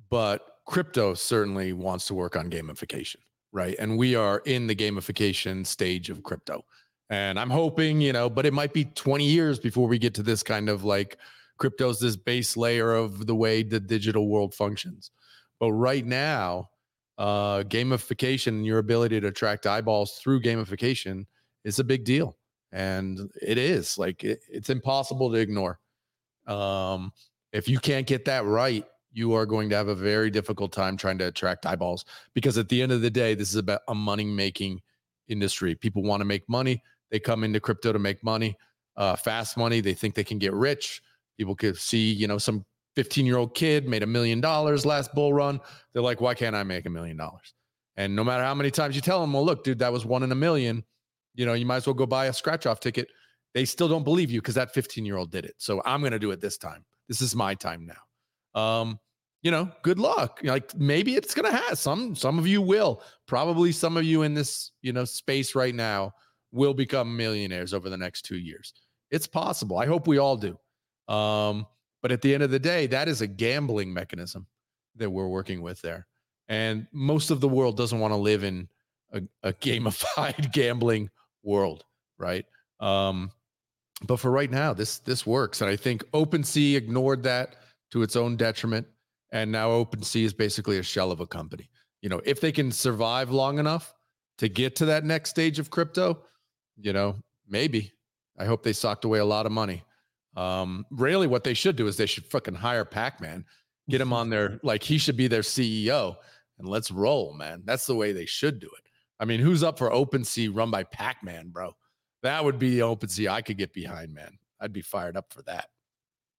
but crypto certainly wants to work on gamification, right? And we are in the gamification stage of crypto. And I'm hoping, you know, but it might be 20 years before we get to this kind of like crypto's this base layer of the way the digital world functions. But right now, uh, gamification and your ability to attract eyeballs through gamification is a big deal. And it is like it, it's impossible to ignore. Um, if you can't get that right, you are going to have a very difficult time trying to attract eyeballs because at the end of the day, this is about a money making industry. People want to make money. They come into crypto to make money, uh, fast money. They think they can get rich. People could see, you know, some 15 year old kid made a million dollars last bull run. They're like, why can't I make a million dollars? And no matter how many times you tell them, well, look, dude, that was one in a million, you know, you might as well go buy a scratch off ticket. They still don't believe you because that 15 year old did it. So I'm going to do it this time. This is my time now. Um, you know, good luck. Like maybe it's going to have some, some of you will, probably some of you in this, you know, space right now will become millionaires over the next two years. It's possible. I hope we all do. Um, but at the end of the day, that is a gambling mechanism that we're working with there. And most of the world doesn't want to live in a, a gamified gambling world, right? Um, but for right now, this this works. And I think OpenSea ignored that to its own detriment. And now OpenSea is basically a shell of a company. You know, if they can survive long enough to get to that next stage of crypto, you know, maybe. I hope they socked away a lot of money. Um, really, what they should do is they should fucking hire Pac Man, get him on there, like he should be their CEO, and let's roll, man. That's the way they should do it. I mean, who's up for OpenSea run by Pac Man, bro? That would be the OpenSea I could get behind, man. I'd be fired up for that.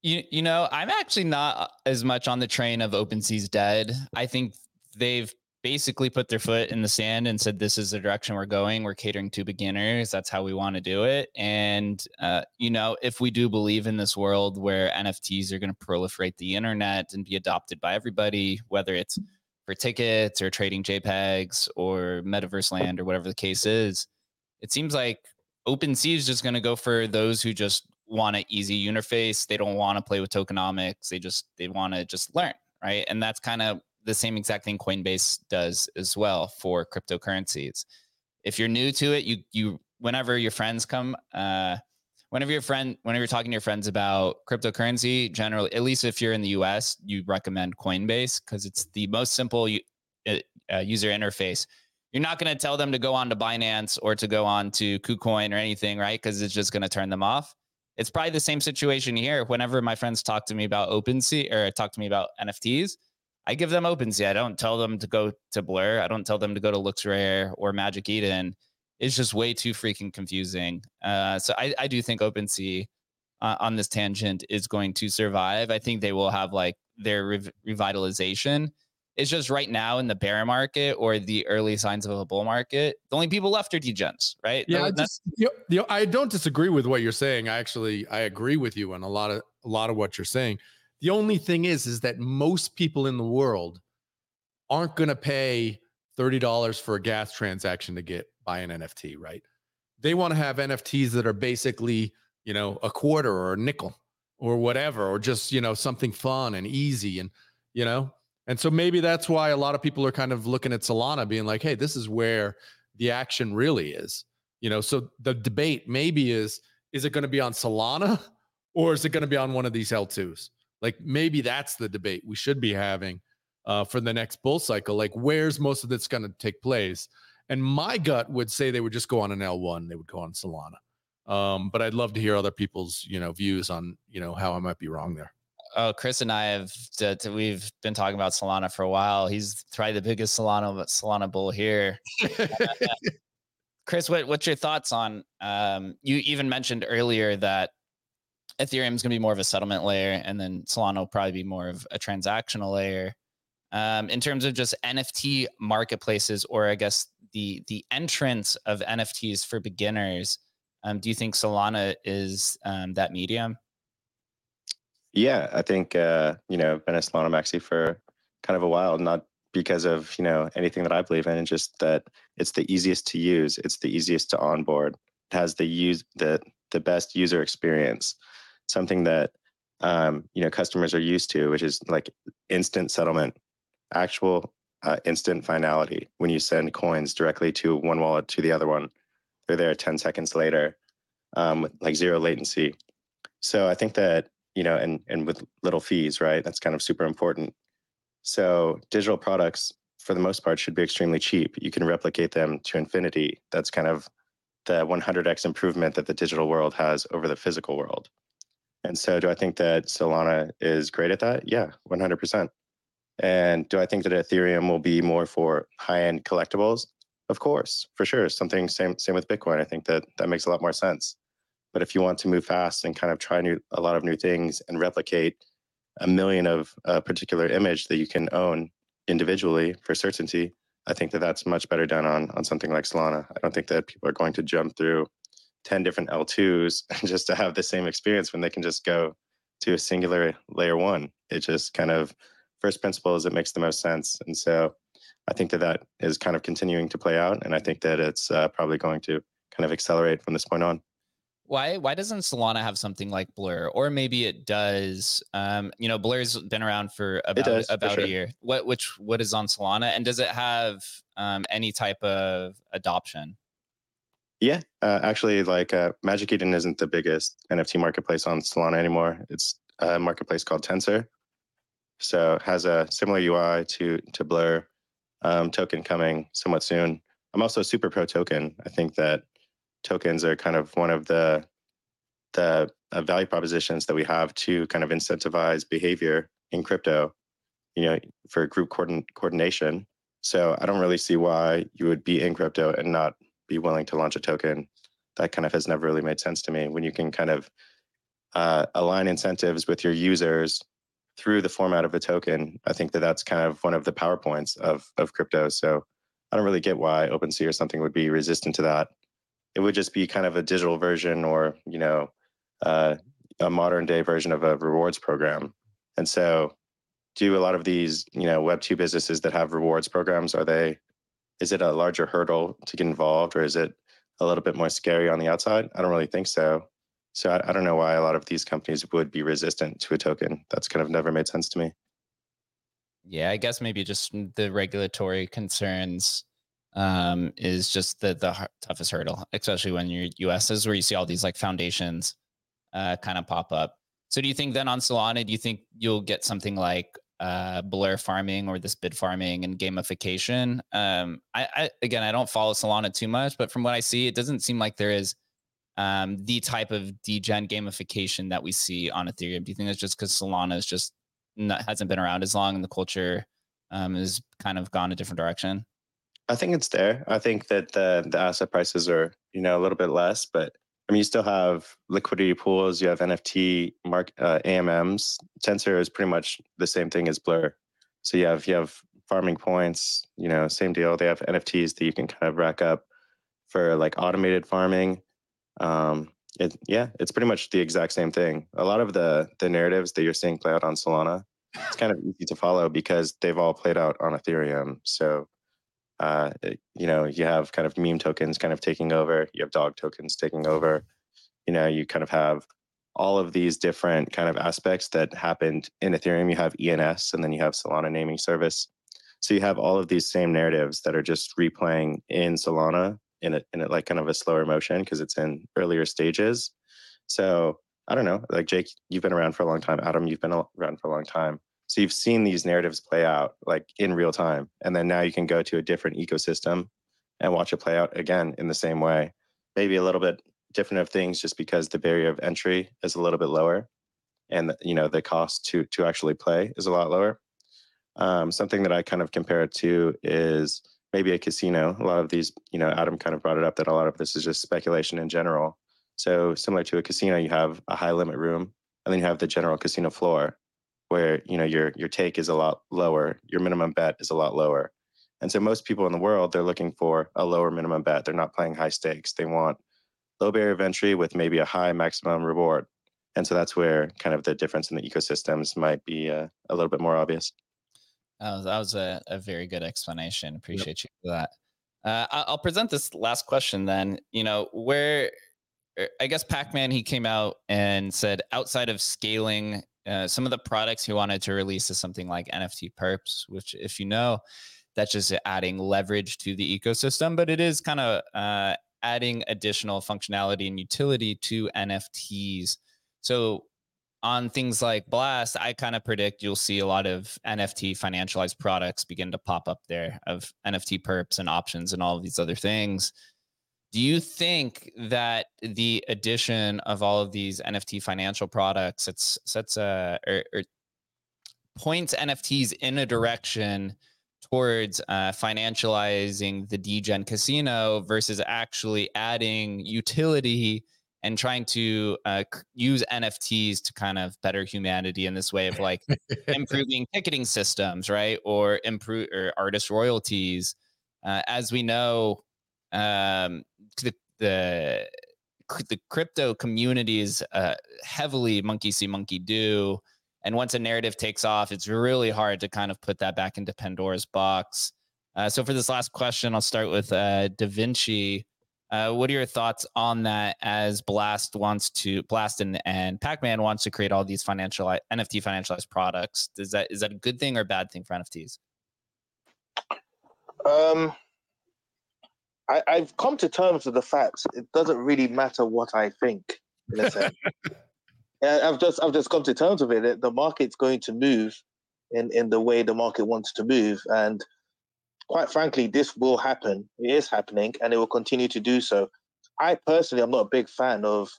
You, you know, I'm actually not uh, as much on the train of OpenSea's dead. I think they've basically put their foot in the sand and said, "This is the direction we're going. We're catering to beginners. That's how we want to do it." And uh, you know, if we do believe in this world where NFTs are going to proliferate the internet and be adopted by everybody, whether it's for tickets or trading JPEGs or metaverse land or whatever the case is, it seems like OpenSea is just going to go for those who just want an easy interface. They don't want to play with tokenomics. They just they want to just learn, right? And that's kind of the same exact thing Coinbase does as well for cryptocurrencies. If you're new to it, you you whenever your friends come, uh, whenever your friend, whenever you're talking to your friends about cryptocurrency, generally, at least if you're in the U.S., you recommend Coinbase because it's the most simple uh, uh, user interface. You're not going to tell them to go on to Binance or to go on to KuCoin or anything, right? Because it's just going to turn them off. It's probably the same situation here. Whenever my friends talk to me about OpenSea or talk to me about NFTs, I give them OpenSea. I don't tell them to go to Blur. I don't tell them to go to Looks Rare or Magic Eden. It's just way too freaking confusing. Uh, so I, I do think OpenSea uh, on this tangent is going to survive. I think they will have like their revitalization. It's just right now in the bear market or the early signs of a bull market, the only people left are degens, right? Yeah, I, just, you know, I don't disagree with what you're saying. I actually I agree with you on a lot of a lot of what you're saying. The only thing is, is that most people in the world aren't going to pay $30 for a gas transaction to get buy an NFT, right? They want to have NFTs that are basically, you know, a quarter or a nickel or whatever, or just, you know, something fun and easy. And, you know, and so maybe that's why a lot of people are kind of looking at Solana being like, hey, this is where the action really is. You know, so the debate maybe is, is it going to be on Solana or is it going to be on one of these L2s? Like maybe that's the debate we should be having uh, for the next bull cycle. Like where's most of this going to take place? And my gut would say they would just go on an L1. They would go on Solana. Um, but I'd love to hear other people's you know views on you know how I might be wrong there. Oh, Chris and I have we've been talking about Solana for a while. He's probably the biggest Solana Solana bull here. Chris, what, what's your thoughts on? Um, you even mentioned earlier that Ethereum is going to be more of a settlement layer, and then Solana will probably be more of a transactional layer. Um, in terms of just NFT marketplaces, or I guess the the entrance of NFTs for beginners, um, do you think Solana is um, that medium? Yeah, I think uh, you know been a Solana maxi for kind of a while, not because of you know anything that I believe in, just that it's the easiest to use, it's the easiest to onboard, it has the use the the best user experience something that um, you know customers are used to, which is like instant settlement, actual uh, instant finality. When you send coins directly to one wallet to the other one, they're there 10 seconds later um, with like zero latency. So I think that you know, and and with little fees, right? That's kind of super important. So digital products, for the most part, should be extremely cheap. You can replicate them to infinity. That's kind of the 100x improvement that the digital world has over the physical world. And so, do I think that Solana is great at that? Yeah, 100%. And do I think that Ethereum will be more for high end collectibles? Of course, for sure. Something same same with Bitcoin. I think that that makes a lot more sense. But if you want to move fast and kind of try new a lot of new things and replicate a million of a particular image that you can own individually for certainty, I think that that's much better done on on something like Solana. I don't think that people are going to jump through 10 different L2s just to have the same experience when they can just go to a singular layer one. It just kind of first principles, it makes the most sense. And so I think that that is kind of continuing to play out. And I think that it's uh, probably going to kind of accelerate from this point on. Why why doesn't Solana have something like Blur, or maybe it does? Um, you know, Blur's been around for about does, about for sure. a year. What which what is on Solana, and does it have um, any type of adoption? Yeah, uh, actually, like uh, Magic Eden isn't the biggest NFT marketplace on Solana anymore. It's a marketplace called Tensor, so it has a similar UI to to Blur. Um, token coming somewhat soon. I'm also super pro token. I think that tokens are kind of one of the the uh, value propositions that we have to kind of incentivize behavior in crypto. You know, for group coordin- coordination. So I don't really see why you would be in crypto and not be willing to launch a token. That kind of has never really made sense to me. When you can kind of uh, align incentives with your users through the format of a token. I think that that's kind of one of the power points of of crypto. So I don't really get why OpenSea or something would be resistant to that. It would just be kind of a digital version, or you know, uh, a modern day version of a rewards program. And so, do a lot of these you know Web two businesses that have rewards programs are they? Is it a larger hurdle to get involved, or is it a little bit more scary on the outside? I don't really think so. So I, I don't know why a lot of these companies would be resistant to a token. That's kind of never made sense to me. Yeah, I guess maybe just the regulatory concerns um, is just the the toughest hurdle, especially when you're US is where you see all these like foundations uh, kind of pop up. So do you think then on Solana, do you think you'll get something like uh, Blur farming or this bid farming and gamification? Um, I, I again, I don't follow Solana too much, but from what I see, it doesn't seem like there is um, the type of degen gamification that we see on Ethereum. Do you think that's just because Solana is just not, hasn't been around as long and the culture um, has kind of gone a different direction? I think it's there. I think that the the asset prices are you know a little bit less, but Mean you still have liquidity pools. You have NFT mark uh, AMMs. Tensor is pretty much the same thing as Blur. So you have you have farming points. You know, same deal. They have NFTs that you can kind of rack up for like automated farming. Um, it, yeah, it's pretty much the exact same thing. A lot of the the narratives that you're seeing play out on Solana, it's kind of easy to follow because they've all played out on Ethereum. So, uh, you know, you have kind of meme tokens kind of taking over. You have dog tokens taking over. You know, you kind of have all of these different kind of aspects that happened in Ethereum. You have ENS, and then you have Solana naming service. So you have all of these same narratives that are just replaying in Solana in a in a, like kind of a slower motion because it's in earlier stages. So I don't know, like Jake, you've been around for a long time. Adam, you've been around for a long time. So you've seen these narratives play out like in real time, and then now you can go to a different ecosystem and watch it play out again in the same way. Maybe a little bit different of things, just because the barrier of entry is a little bit lower, and you know the cost to to actually play is a lot lower. Um, something that I kind of compare it to is maybe a casino. A lot of these, you know, Adam kind of brought it up that a lot of this is just speculation in general. So similar to a casino, you have a high limit room, and then you have the general casino floor, where you know your your take is a lot lower, your minimum bet is a lot lower, and so most people in the world they're looking for a lower minimum bet. They're not playing high stakes. They want low barrier of entry with maybe a high maximum reward, and so that's where kind of the difference in the ecosystems might be uh, a little bit more obvious. Oh, that was a, a very good explanation. Appreciate yep. you for that. Uh, I'll present this last question then. You know, where er, I guess Pac Man he came out and said outside of scaling uh, some of the products he wanted to release is something like NFT perps, which, if you know, that's just adding leverage to the ecosystem, but it is kind of uh, adding additional functionality and utility to NFTs. So, on things like Blast, I kind of predict you'll see a lot of NFT financialized products begin to pop up there of NFT perps and options and all of these other things. Do you think that the addition of all of these NFT financial products it's sets a or, or points NFTs in a direction towards uh, financializing the degen casino versus actually adding utility and trying to uh, use NFTs to kind of better humanity in this way of like improving ticketing systems, right? Or improve or artist royalties. Uh, as we know, um, the, the crypto community is uh, heavily monkey see monkey do, and once a narrative takes off, it's really hard to kind of put that back into Pandora's box. Uh, so for this last question, I'll start with uh, Da Vinci. Uh, what are your thoughts on that as Blast wants to Blast and, and Pac-Man wants to create all these financial NFT financialized products? Is that is that a good thing or a bad thing for NFTs? Um, I, I've come to terms with the fact it doesn't really matter what I think. In a sense, I've just I've just come to terms with it. The market's going to move in in the way the market wants to move, and quite frankly, this will happen. It is happening, and it will continue to do so. I personally, am not a big fan of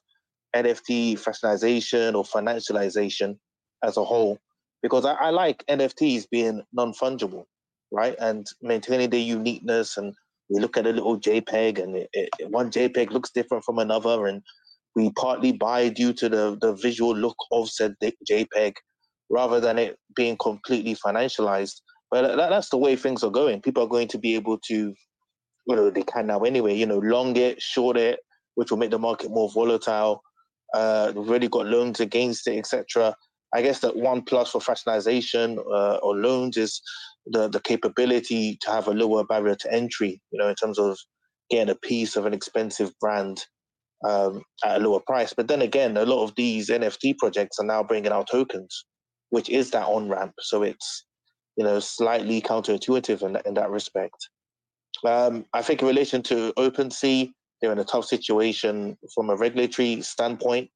NFT fashionization or financialization as a whole, because I, I like NFTs being non fungible, right, and maintaining their uniqueness. And we look at a little JPEG, and it, it, one JPEG looks different from another, and we partly buy due to the the visual look of said JPEG rather than it being completely financialized. But that, that's the way things are going. People are going to be able to, you know, they can now anyway, you know, long it, short it, which will make the market more volatile. Uh, we've already got loans against it, etc. I guess that one plus for fractionalization uh, or loans is the the capability to have a lower barrier to entry. You know, in terms of getting a piece of an expensive brand um, at a lower price. But then again, a lot of these NFT projects are now bringing out tokens, which is that on ramp. So it's you know slightly counterintuitive in that, in that respect. Um, I think in relation to OpenSea, they're in a tough situation from a regulatory standpoint,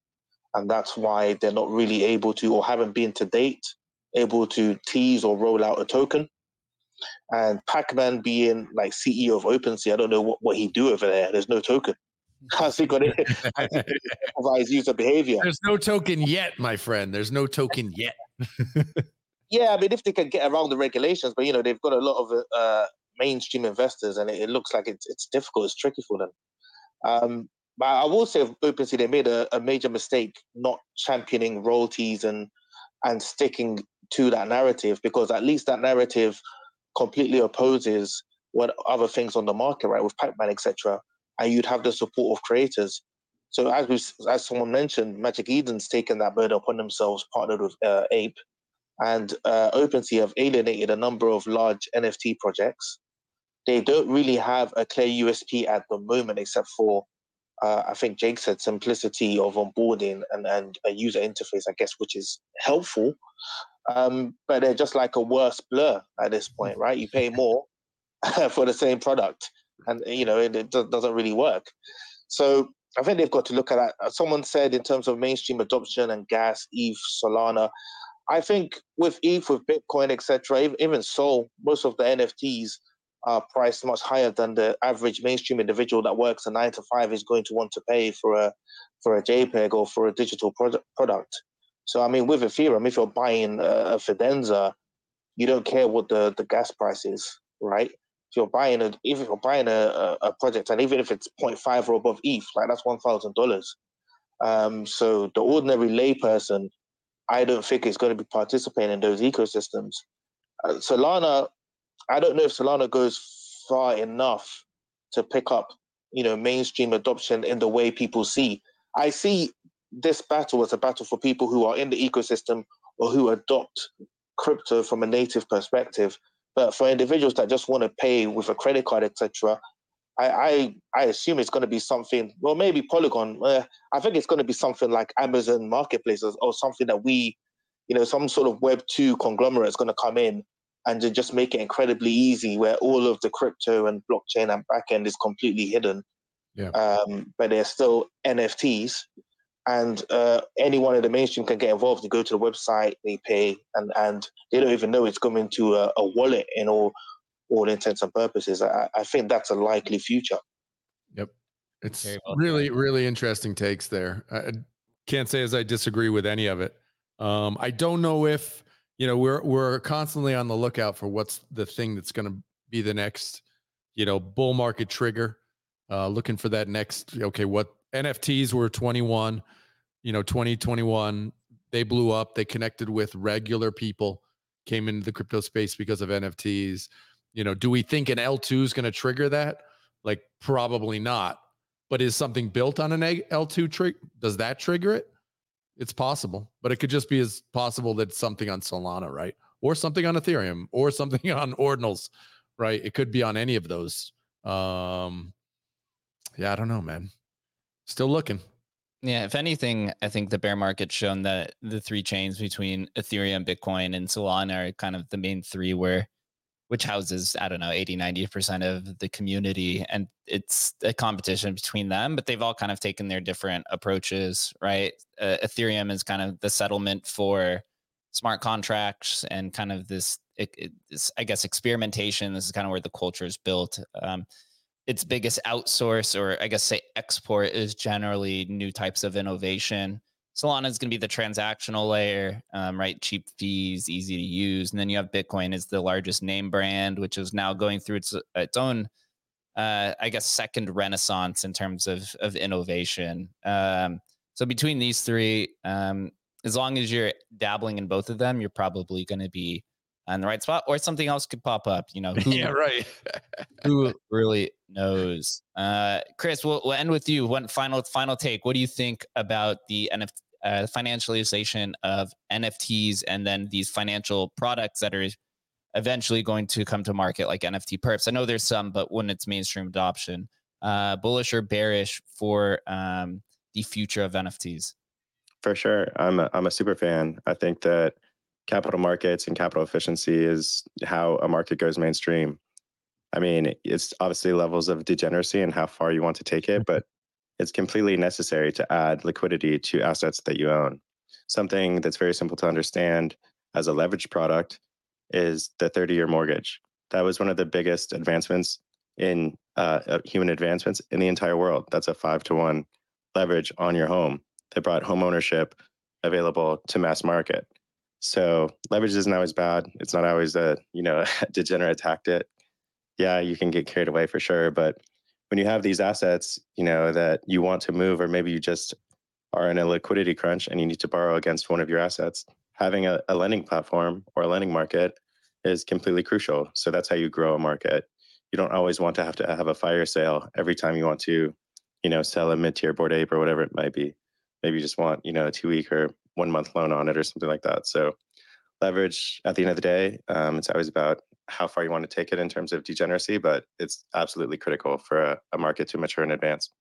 and that's why they're not really able to, or haven't been to date, able to tease or roll out a token. And Pacman being like CEO of OpenSea, I don't know what, what he do over there. There's no token. How's he got to supervise user behavior? There's no token yet, my friend. There's no token yet. yeah, I mean, if they can get around the regulations, but you know, they've got a lot of uh, mainstream investors, and it, it, looks like it's it's difficult. It's tricky for them. Um, but I will say, OpenSea, they made a, a, major mistake not championing royalties and and sticking to that narrative because at least that narrative completely opposes what other things on the market, right, with Pacman, etc. And you'd have the support of creators. So as we, as someone mentioned, Magic Eden's taken that burden upon themselves, partnered with uh, Ape, and uh, OpenSea have alienated a number of large NFT projects they don't really have a clear USP at the moment, except for uh, I think Jake said simplicity of onboarding and, and a user interface, I guess, which is helpful. Um, but they're just like a worse blur at this point, right? You pay more for the same product, and you know it, it doesn't really work. So I think they've got to look at that. Uh, someone said in terms of mainstream adoption and gas, ETH, Solana. I think with ETH, with Bitcoin, etc., even Sol, most of the NFTs are priced much higher than the average mainstream individual that works a nine to five is going to want to pay for a for a JPEG or for a digital product. product. So I mean, with Ethereum, if you're buying a, Fidenza, you don't care what the, the gas price is, right? If you're buying a if you're buying a, a project, and even if it's 0.5 or above ETH, like that's one thousand dollars. Um, so the ordinary layperson, I don't think is going to be participating in those ecosystems. Uh, Solana I don't know if Solana goes far enough to pick up, you know, mainstream adoption in the way people see. I see this battle as a battle for people who are in the ecosystem or who adopt crypto from a native perspective. But for individuals that just want to pay with a credit card, etc., I, I, I assume it's going to be something. Well, maybe Polygon. Uh, I think it's going to be something like Amazon Marketplaces or something that we, you know, some sort of Web two conglomerate is going to come in and to just make it incredibly easy where all of the crypto and blockchain and backend is completely hidden. Yeah. Um, but they're still NFTs. And uh, anyone in the mainstream can get involved. They go to the website, they pay, and, and they don't even know it's coming to a, a wallet in all all intents and purposes. I, I think that's a likely future. Yep. It's well really, really interesting takes there. I can't say as I disagree with any of it. Um, I don't know if you know we're we're constantly on the lookout for what's the thing that's going to be the next you know bull market trigger uh looking for that next okay what nfts were 21 you know 2021 they blew up they connected with regular people came into the crypto space because of nfts you know do we think an l2 is going to trigger that like probably not but is something built on an l2 trick does that trigger it it's possible, but it could just be as possible that something on Solana, right? Or something on Ethereum or something on Ordinals, right? It could be on any of those. Um, yeah, I don't know, man. Still looking. Yeah, if anything, I think the bear market's shown that the three chains between Ethereum, Bitcoin, and Solana are kind of the main three where which houses i don't know 80 90% of the community and it's a competition between them but they've all kind of taken their different approaches right? Uh, ethereum is kind of the settlement for smart contracts and kind of this, it, it, this i guess experimentation. This is kind of where the culture is built. Um, its biggest outsource or i guess say export is generally new types of innovation Solana is going to be the transactional layer, um, right? Cheap fees, easy to use, and then you have Bitcoin is the largest name brand, which is now going through its its own, uh, I guess, second renaissance in terms of of innovation. Um, so between these three, um, as long as you're dabbling in both of them, you're probably going to be on the right spot, or something else could pop up. You know, who, yeah, right. who really knows? Uh, Chris, we'll, we'll end with you. One final final take. What do you think about the NFT? Uh, financialization of NFTs and then these financial products that are eventually going to come to market like NFT perps. I know there's some, but when it's mainstream adoption, uh, bullish or bearish for um, the future of NFTs? For sure. I'm a, I'm a super fan. I think that capital markets and capital efficiency is how a market goes mainstream. I mean, it's obviously levels of degeneracy and how far you want to take it, but it's completely necessary to add liquidity to assets that you own. Something that's very simple to understand as a leverage product is the 30 year mortgage. That was one of the biggest advancements in uh, human advancements in the entire world. That's a five to one leverage on your home that brought home ownership available to mass market. So leverage isn't always bad. It's not always a you know degenerate tactic. Yeah, you can get carried away for sure, but when you have these assets, you know, that you want to move, or maybe you just are in a liquidity crunch and you need to borrow against one of your assets, having a, a lending platform or a lending market is completely crucial. So that's how you grow a market. You don't always want to have to have a fire sale every time you want to, you know, sell a mid-tier Bored Ape or whatever it might be. Maybe you just want, you know, a two-week or one-month loan on it or something like that. So leverage at the end of the day, um, it's always about how far you want to take it in terms of degeneracy, but it's absolutely critical for a, a market to mature and advance.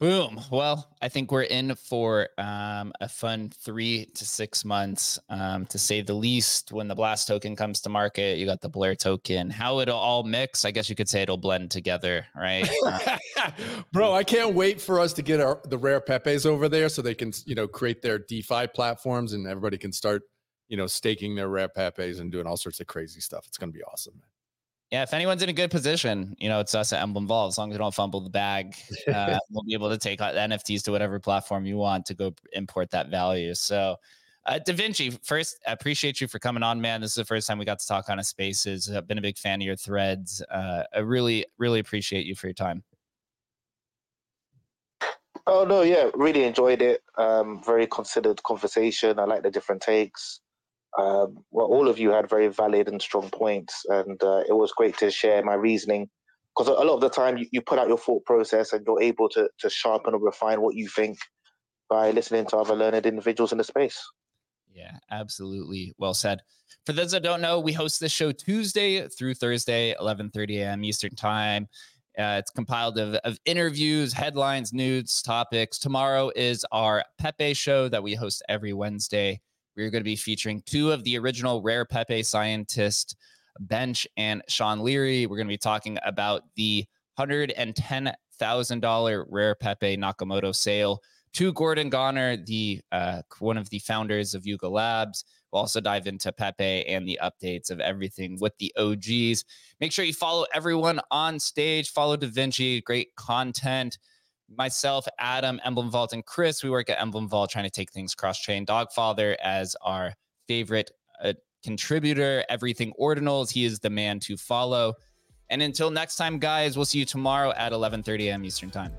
Boom. Well, I think we're in for um, a fun three to six months, um, to say the least. When the Blast token comes to market, you got the Blur token. How it'll all mix, I guess you could say it'll blend together, right? Bro, I can't wait for us to get our the rare Pepes over there so they can, you know, create their DeFi platforms and everybody can start you know, staking their rare Pepes and doing all sorts of crazy stuff. It's going to be awesome. Man. Yeah, if anyone's in a good position, you know, it's us at Emblem Vault. As long as we don't fumble the bag, uh, we'll be able to take NFTs to whatever platform you want to go import that value. So, uh, Da Vinci, first, I appreciate you for coming on, man. This is the first time we got to talk on a Spaces. I've been a big fan of your threads. Uh, I really, really appreciate you for your time. Oh no, yeah, really enjoyed it. Um, very considered conversation. I like the different takes um, well, all of you had very valid and strong points, and uh, it was great to share my reasoning. Because a lot of the time, you, you, put out your thought process, and you're able to to sharpen or refine what you think by listening to other learned individuals in the space. Yeah, absolutely. Well said. For those that don't know, we host this show Tuesday through Thursday, 11:30 a.m. Eastern Time. Uh, it's compiled of, of interviews, headlines, news, topics. Tomorrow is our Pepe show that we host every Wednesday we're going to be featuring two of the original Rare Pepe scientists, Bench and Sean Leary. We're going to be talking about the $110,000 Rare Pepe Nakamoto sale to Gordon Goner, the uh, one of the founders of Yuga Labs. We'll also dive into Pepe and the updates of everything with the OGs. Make sure you follow everyone on stage. Follow Da Vinci, great content myself, Adam, Emblem Vault, and Chris, we work at Emblem Vault trying to take things cross chain. Dogfather as our favorite uh, contributor, everything ordinals. He is the man to follow. And until next time, guys, we'll see you tomorrow at 11:30 a.m. Eastern Time.